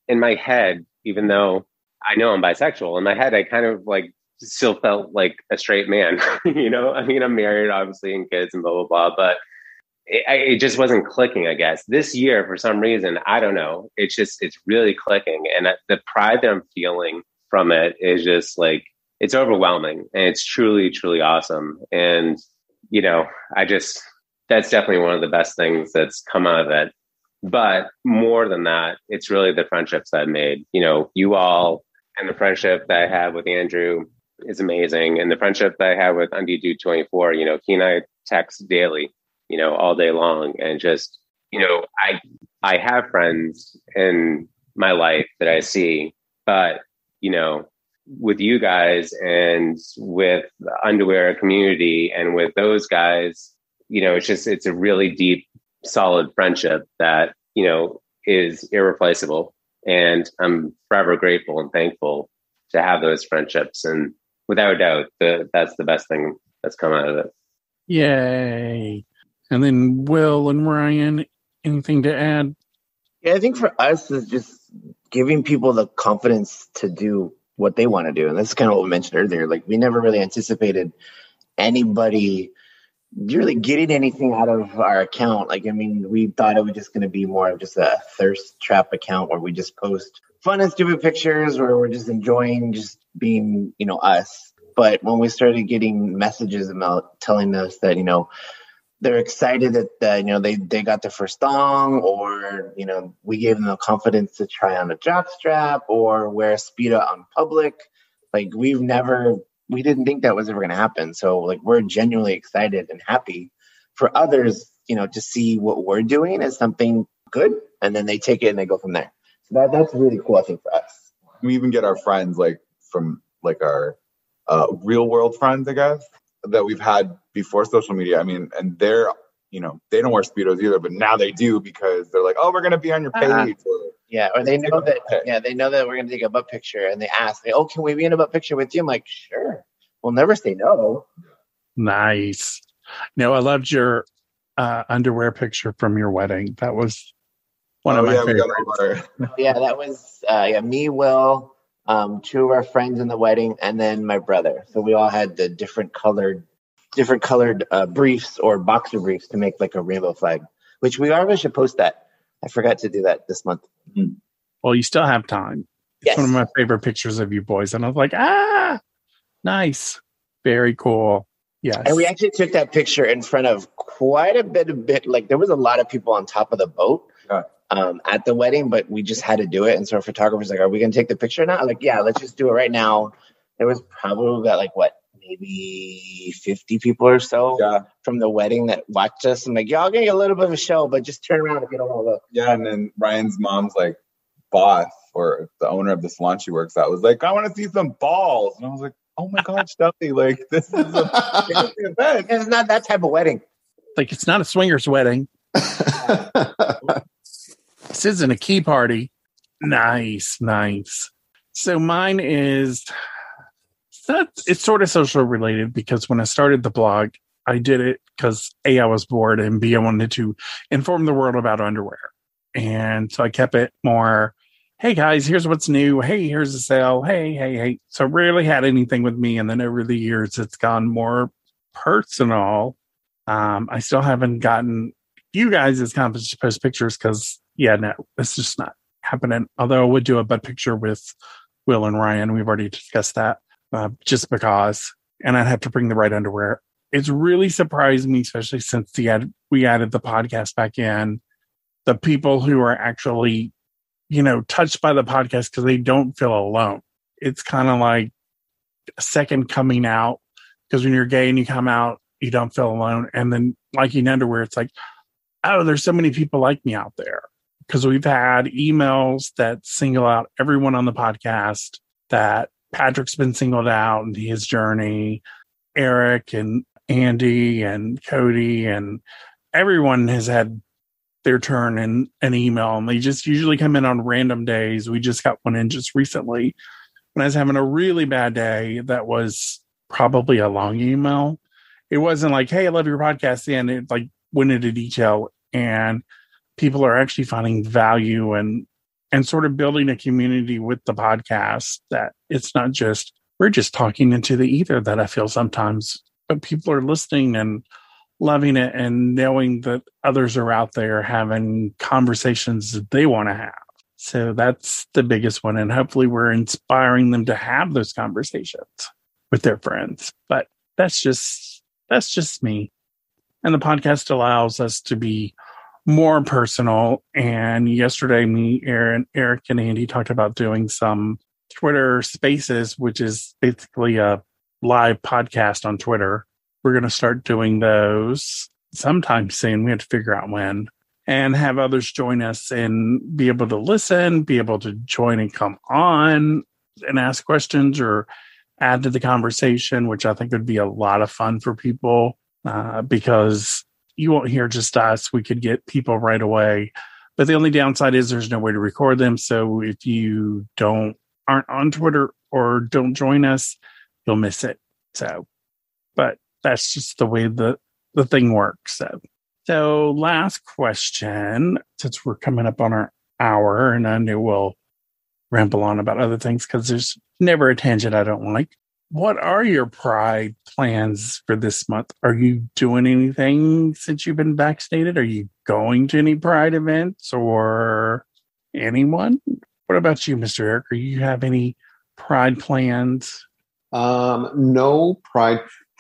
in my head, even though I know I'm bisexual, in my head, I kind of like still felt like a straight man. you know, I mean, I'm married, obviously, and kids and blah, blah, blah. But it, it, just wasn't clicking, I guess. This year, for some reason, I don't know. It's just, it's really clicking. And the pride that I'm feeling from it is just like, it's overwhelming and it's truly, truly awesome. And, you know, I just, that's definitely one of the best things that's come out of it. But more than that, it's really the friendships that I made. You know, you all and the friendship that I have with Andrew is amazing. And the friendship that I have with Dude 24, you know, he and I text daily, you know, all day long. And just, you know, I I have friends in my life that I see, but you know, with you guys and with the underwear community and with those guys, you know, it's just it's a really deep solid friendship that you know is irreplaceable. And i'm forever grateful and thankful to have those friendships. And without a doubt the, that's the best thing that's come out of it. Yay. And then will and ryan anything to add? Yeah i think for us is just giving people the confidence to do what they want to do and that's kind of what we mentioned earlier like we never really anticipated anybody really getting anything out of our account. Like, I mean, we thought it was just going to be more of just a thirst trap account where we just post fun and stupid pictures where we're just enjoying just being, you know, us. But when we started getting messages about telling us that, you know, they're excited that, you know they, they got their first thong or you know we gave them the confidence to try on a jock strap or wear a speedo on public Like we've never, we didn't think that was ever going to happen. So like we're genuinely excited and happy for others, you know, to see what we're doing as something good, and then they take it and they go from there. So that that's really cool, I think, for us. We even get our friends like from like our uh, real world friends, I guess, that we've had before social media. I mean, and they're you know they don't wear speedos either, but now they do because they're like, oh, we're gonna be on your page. Uh-huh. Or, Yeah, or they know that. pic. Yeah, they know that we're going to take a butt picture, and they ask, like, "Oh, can we be in a butt picture with you?" I'm like, "Sure." We'll never say no. Nice. No, I loved your uh, underwear picture from your wedding. That was one of oh my yeah, favorites. Yeah, that was uh, yeah me, Will, um, two of our friends in the wedding, and then my brother. So we all had the different colored, different colored uh, briefs or boxer briefs to make like a rainbow flag. Which we already should post that. I forgot to do that this month. Well, you still have time. It's Yes. one of my favorite pictures of you boys. And I was like, ah, nice. Very cool. Yes. And we actually took that picture in front of quite a bit of bit. Like there was a lot of people on top of the boat. Um, at the wedding, but we just had to do it. And so our photographer's like, "Are we going to take the picture now?" I'm like, yeah, let's just do it right now. There was probably about like what, maybe fifty people or so yeah, from the wedding that watched us. I'm like, y'all get a little bit of a show, but just turn around if you don't want to look. yeah. And then Ryan's mom's like boss or the owner of the salon she works at was like, I want to see some balls, and I was like, Oh my gosh, Steffi, like this is a fancy event. It's not that type of wedding. like, it's not a swingers wedding. This isn't a key party. Nice, nice. So mine is not it's sort of social related because when I started the blog, I did it because A, I was bored and B, I wanted to inform the world about underwear. And so I kept it more, hey guys, here's what's new. Hey, here's a sale. Hey, hey, hey. So rarely had anything with me. And then over the years it's gone more personal. Um, I still haven't gotten you guys as confident to post pictures because yeah, no, it's just not happening. Although I would do a butt picture with Will and Ryan. We've already discussed that. Uh, just because, and I'd have to bring the right underwear. It's really surprised me, especially since the ad, we added the podcast back in. The people who are actually, you know, touched by the podcast because they don't feel alone. It's kind of like a second coming out because when you're gay and you come out, you don't feel alone. And then liking underwear, it's like, oh, there's so many people like me out there because we've had emails that single out everyone on the podcast that Patrick's been singled out in his journey, Eric and Andy and Cody and everyone has had their turn in an email and they just usually come in on random days. We just got one in just recently when I was having a really bad day that was probably a long email. It wasn't like, hey, I love your podcast. And it like went into detail and people are actually finding value and and sort of building a community with the podcast that it's not just we're just talking into the ether that I feel sometimes, but people are listening and loving it and knowing that others are out there having conversations that they want to have. So that's the biggest one. And hopefully we're inspiring them to have those conversations with their friends. But that's just that's just me. And the podcast allows us to be more personal. And yesterday, me, Aaron, Eric, and Andy talked about doing some Twitter Spaces, which is basically a live podcast on Twitter. We're going to start doing those sometime soon. We have to figure out when and have others join us and be able to listen, be able to join and come on and ask questions or add to the conversation, which I think would be a lot of fun for people uh, because you won't hear just us. We could get people right away. But the only downside is there's no way to record them. So if you don't aren't on Twitter or don't join us, you'll miss it. So, but that's just the way the the thing works. So, so last question, since we're coming up on our hour, and I knew we'll ramble on about other things because there's never a tangent I don't like. What are your pride plans for this month? Are you doing anything since you've been vaccinated? Are you going to any pride events or anyone? What about you, Mr. Eric? Are you have any pride plans? Um, no pride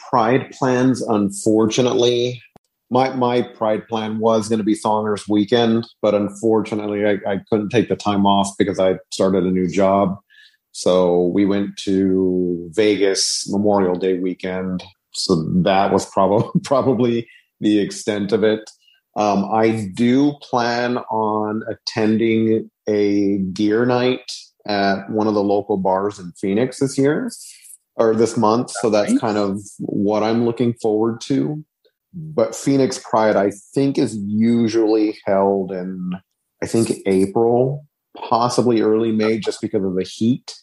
pride plans, unfortunately. My my pride plan was going to be Thongers weekend, but unfortunately, I, I couldn't take the time off because I started a new job. So we went to Vegas Memorial Day weekend. So that was probably probably the extent of it. Um, I do plan on attending a gear night at one of the local bars in Phoenix this year or this month. So that's kind of what I'm looking forward to. But Phoenix Pride, I think, is usually held in, I think, April, possibly early May, just because of the heat.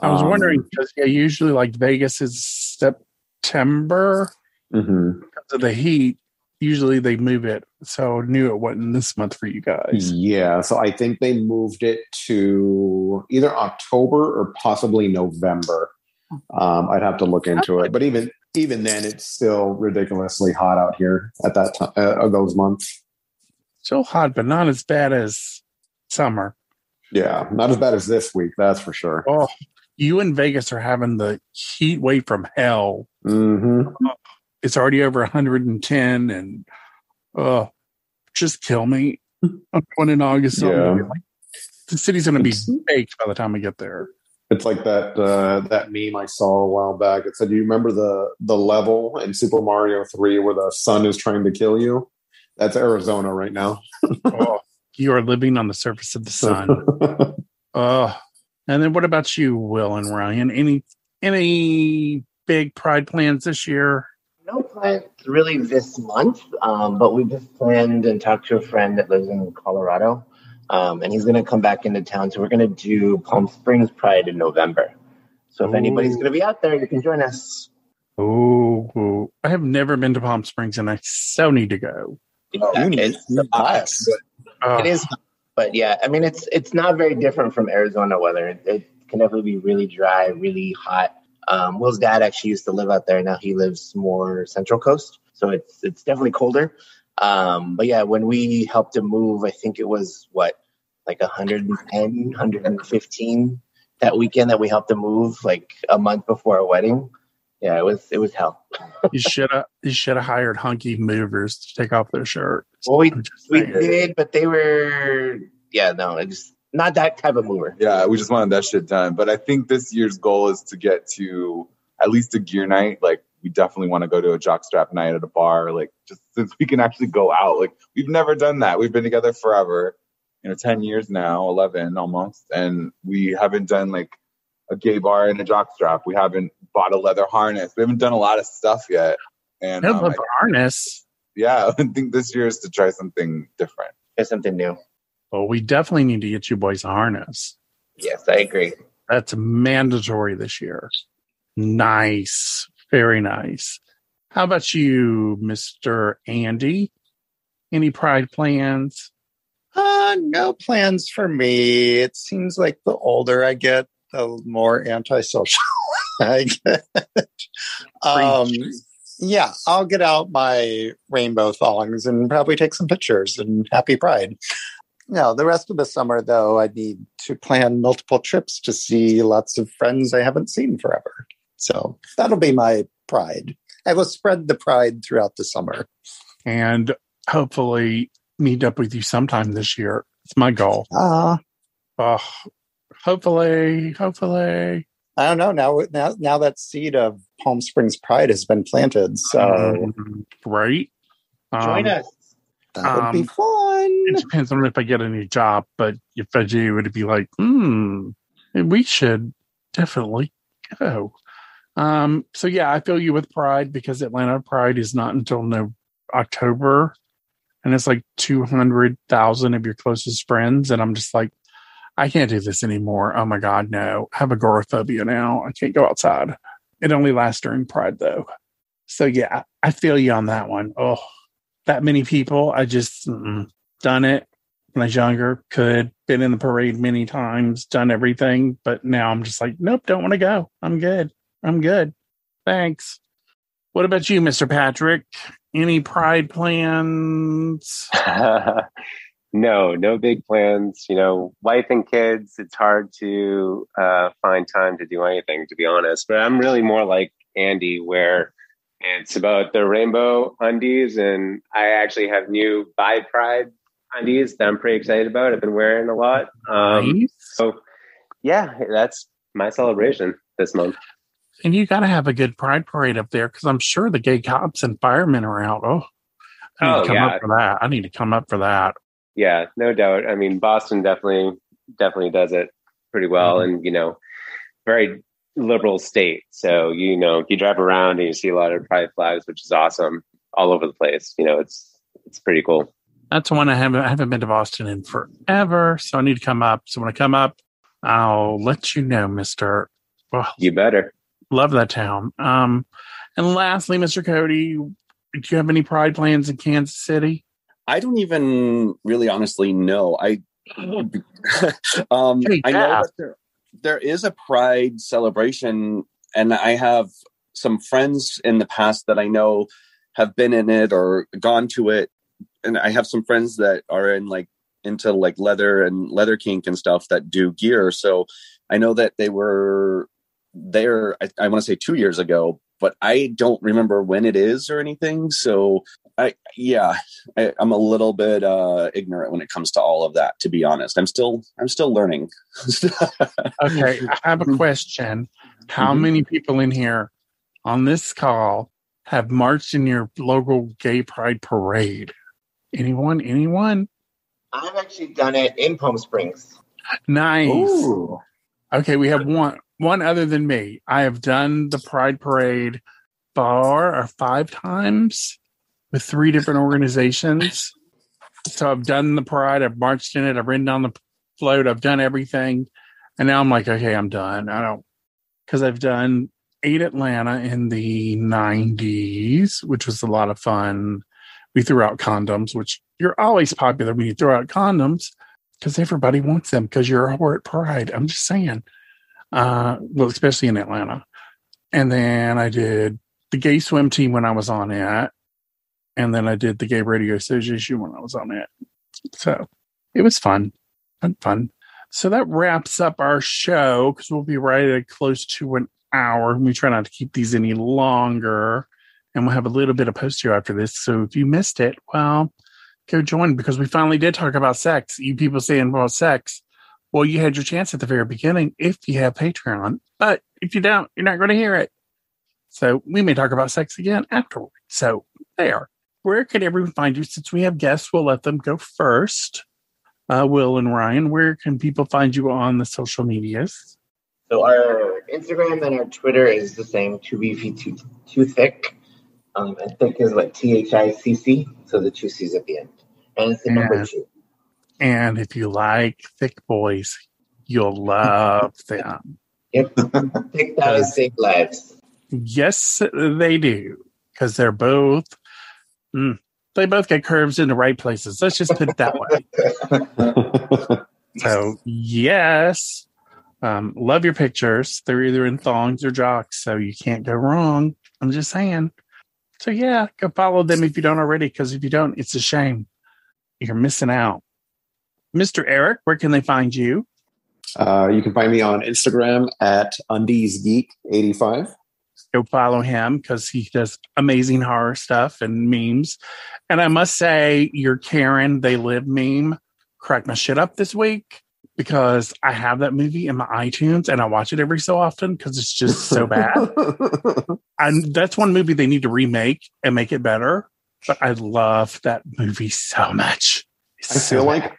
I was um, wondering because yeah, usually like Vegas is September mm-hmm. because of the heat. Usually they move it, so knew it wasn't this month for you guys. Yeah, so I think they moved it to either October or possibly November. Um, I'd have to look into it, but even even then, it's still ridiculously hot out here at that time uh, those months. So hot, but not as bad as summer. Yeah, not as bad as this week, that's for sure. Oh, you and Vegas are having the heat wave from hell. Mm-hmm. it's already over 110, and oh, just kill me. I'm going in August. Yeah. Like, the city's going to be baked by the time I get there. It's like that uh, that meme I saw a while back. It said, "Do you remember the the level in Super Mario Three where the sun is trying to kill you?" That's Arizona right now. oh, you are living on the surface of the sun. oh, and then what about you, Will and Ryan? Any any big Pride plans this year? No plans really this month, um, but we just planned and talked to a friend that lives in Colorado um, and he's going to come back into town. So we're going to do Palm Springs Pride in November. So if Ooh. anybody's going to be out there, you can join us. Oh, I have never been to Palm Springs, and I so need to go. Oh, it's nice. Oh. It is, but yeah, I mean, it's it's not very different from Arizona weather. It, can definitely be really dry, really hot. Um, Will's dad actually used to live out there. Now he lives more Central Coast, so it's it's definitely colder. Um, but yeah, when we helped him move, I think it was what like 110, 115 that weekend that we helped him move, like a month before our wedding. Yeah, it was it was hell. you should have you should have hired hunky movers to take off their shirts. Well, we we did, but they were yeah no, it's not that type of mover. Yeah, we just wanted that shit done. But I think this year's goal is to get to at least a gear night. Like we definitely want to go to a jockstrap night at a bar. Like just since we can actually go out. Like we've never done that. We've been together forever you know 10 years now 11 almost and we haven't done like a gay bar and a jockstrap we haven't bought a leather harness. We haven't done a lot of stuff yet. And um, leather harness. Yeah i think this year is to try something different. Try something new. Well we definitely need to get you boys a harness. Yes i agree. That's mandatory this year. Nice. Very nice. How about you mr andy? Any pride plans? Uh, no plans for me. It seems like the older I get, the more antisocial I get. um, yeah, I'll get out my rainbow thongs and probably take some pictures and happy pride. No, the rest of the summer, though, I need to plan multiple trips to see lots of friends I haven't seen forever. So that'll be my pride. I will spread the pride throughout the summer. And hopefully, meet up with you sometime this year. It's my goal. Ah. Uh, hopefully, hopefully. I don't know. Now, now, now that seed of Palm Springs Pride has been planted. So, um, right. Join um, us. That would um, be fun. It depends on if I get a new job, but if I do, it'd be like, hmm, we should definitely go. Um, so yeah, I feel you with Pride because Atlanta Pride is not until no October and it's like 200,000 of your closest friends. And I'm just like, I can't do this anymore. Oh my God, no. I have agoraphobia now. I can't go outside. It only lasts during Pride though. So yeah, I feel you on that one. Oh, that many people. I just done it when I was younger, could, been in the parade many times, done everything. But now I'm just like, nope, don't want to go. I'm good. I'm good. Thanks. What about you, Mr. Patrick? Any pride plans? no, no big plans. You know, wife and kids, it's hard to uh, find time to do anything, to be honest. But I'm really more like Andy, where it's about the rainbow undies. And I actually have new Bi Pride undies that I'm pretty excited about. I've been wearing a lot. Um, nice. So, yeah, that's my celebration this month. And you got to have a good pride parade up there because I'm sure the gay cops and firemen are out. Oh, I need Oh, to come yeah. up for that. I need to come up for that. Yeah, no doubt. I mean, Boston definitely definitely does it pretty well, Mm-hmm. and you know, very liberal state. So you know, you drive around and you see a lot of pride flags, which is awesome, all over the place. You know, it's it's pretty cool. That's one I haven't I haven't been to Boston in forever, so I need to come up. So when I come up, I'll let you know, Mister. Well, You better. love that town. Um, and lastly, Mister Cody, do you have any pride plans in Kansas City? I don't even really honestly know. I um I know that there, there is a pride celebration and I have some friends in the past that I know have been in it or gone to it and I have some friends that are in like into like leather and leather kink and stuff that do gear. So I know that they were there I, I want to say 2 years ago, but I don't remember when it is or anything. So I yeah, I, I'm a little bit uh, ignorant when it comes to all of that. To be honest, I'm still I'm still learning. Okay, I have a question. How Mhm. many people in here on this call have marched in your local gay pride parade? Anyone? Anyone? I've actually done it in Palm Springs. Nice. Ooh. Okay, we have one one other than me. I have done the Pride Parade four or five times with three different organizations. So I've done the Pride, I've marched in it, I've ridden on the float, I've done everything, and now I'm like, okay, I'm done. I don't because I've done eight Atlanta in the '90s, which was a lot of fun. We threw out condoms, which you're always popular when you throw out condoms because everybody wants them because you're a whore at Pride. I'm just saying. Uh, well, especially in Atlanta. And then I did the gay swim team when I was on it. And then I did the gay radio association when I was on it. So it was fun. Fun, fun. So that wraps up our show because we'll be right at close to an hour. We try not to keep these any longer. And we'll have a little bit of post show after this. So if you missed it, well, go join because we finally did talk about sex. You people saying about sex. Well, you had your chance at the very beginning if you have Patreon, but if you don't, you're not going to hear it. So we may talk about sex again afterward. So there. Where can everyone find you? Since we have guests, we'll let them go first. Uh, Will and Ryan, where can people find you on the social medias? So our Instagram and our Twitter is the same, too beefy, too, too thick. Um, and thick is what T H I C C, so the two C's at the end. And it's the number two. And if you like thick boys, you'll love them. Yep. thick thighs save lives. Yes, they do, because they're both. mm, they both get curves in the right places. Let's just put it that way. So yes, um, love your pictures. They're either in thongs or jocks, so you can't go wrong. I'm just saying. So yeah, go follow them if you don't already, because if you don't, it's a shame. You're missing out. Mr. Eric, where can they find you? Uh, you can find me on Instagram at undiesgeek85. Go follow him because he does amazing horror stuff and memes. And I must say, your Karen They Live meme cracked my shit up this week because I have that movie in my iTunes and I watch it every so often because it's just so bad. and that's one movie they need to remake and make it better. But I love that movie so much. It's I feel like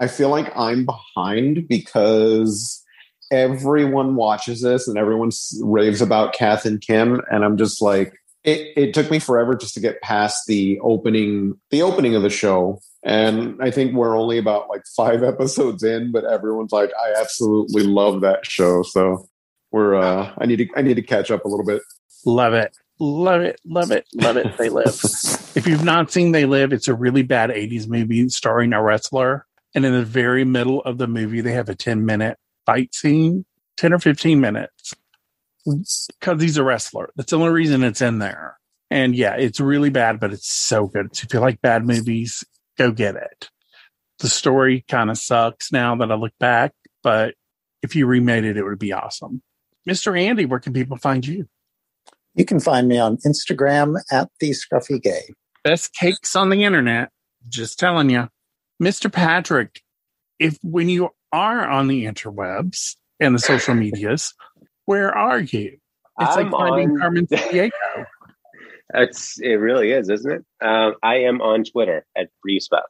I feel like I'm behind because everyone watches this and everyone raves about Kath and Kim, and I'm just like, it, it took me forever just to get past the opening, the opening of the show, and I think we're only about like five episodes in, but everyone's like, I absolutely love that show, so we're uh, I need to I need to catch up a little bit. Love it. Love it. Love it. Love it. They live. if you've not seen They Live, it's a really bad 80s movie starring a wrestler. And in the very middle of the movie, they have a 10 minute fight scene, 10 or 15 minutes, because he's a wrestler. That's the only reason it's in there. And yeah, it's really bad, but it's so good. So if you like bad movies, go get it. The story kind of sucks now that I look back, but if you remade it, it would be awesome. Mr. Andy, where can people find you? You can find me on Instagram at the Scruffy Gay. best cakes on the internet. Just telling you. Mr. Patrick, if when you are on the interwebs, and the social medias. Where are you? It's I'm like finding on- Carmen Diego. It's it really is, isn't it? Um, I am on Twitter at Breezebuff.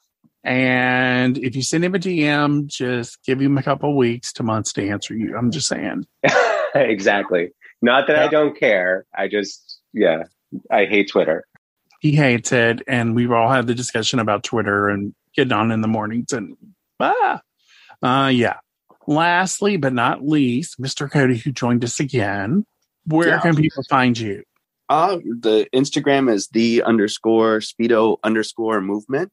And if you send him a DM, just give him a couple weeks to months to answer you. I'm just saying. exactly. Not that I don't care. I just yeah, I hate Twitter. He hates it. And we've all had the discussion about Twitter and getting on in the mornings and ah. Uh yeah. Lastly, but not least, Mr. Cody, who joined us again. Where Yeah. can people find you? Uh, the Instagram is the underscore speedo underscore movement.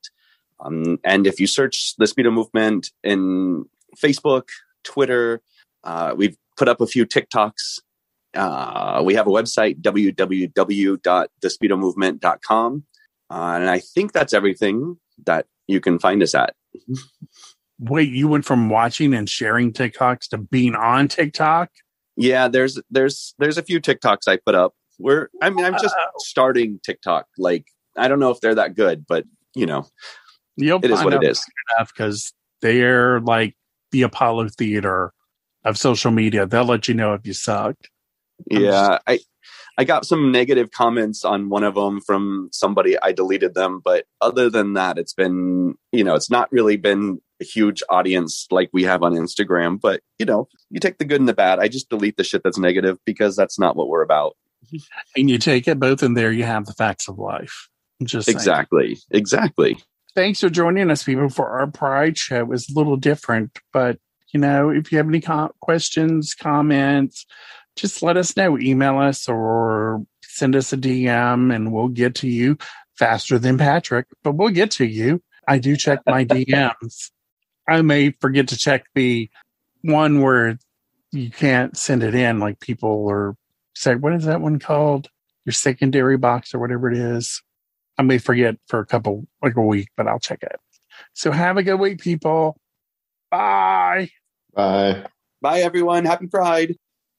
Um, and if you search the speedo movement in Facebook, Twitter, uh, we've put up a few TikToks. Uh, we have a website, www.thespeedomovement.com. Uh, and I think that's everything that you can find us at. Wait, you went from watching and sharing TikToks to being on TikTok? Yeah, there's there's there's a few TikToks I put up. Where I mean, I'm just starting TikTok. Like I don't know if they're that good, but you know, You'll it is what it is. enough because they're like the Apollo Theater of social media. They'll let you know if you suck. I'm Yeah, I I got some negative comments on one of them from somebody. I deleted them, but other than that, it's been you know, it's not really been a huge audience like we have on Instagram. But you know, you take the good and the bad. I just delete the shit that's negative because that's not what we're about. And you take it both, and there you have the facts of life. Just saying. Exactly, exactly. Thanks for joining us, people, for our Pride show. It was a little different, but you know, if you have any co- questions, comments, just let us know. Email us or send us a DM, and we'll get to you faster than Patrick. But we'll get to you. I do check my DMs. I may forget to check the one where you can't send it in, like people are say, what is that one called? Your secondary box or whatever it is. I may forget for a couple, like a week, but I'll check it. So have a good week, people. Bye. Bye. Bye, everyone. Happy Pride.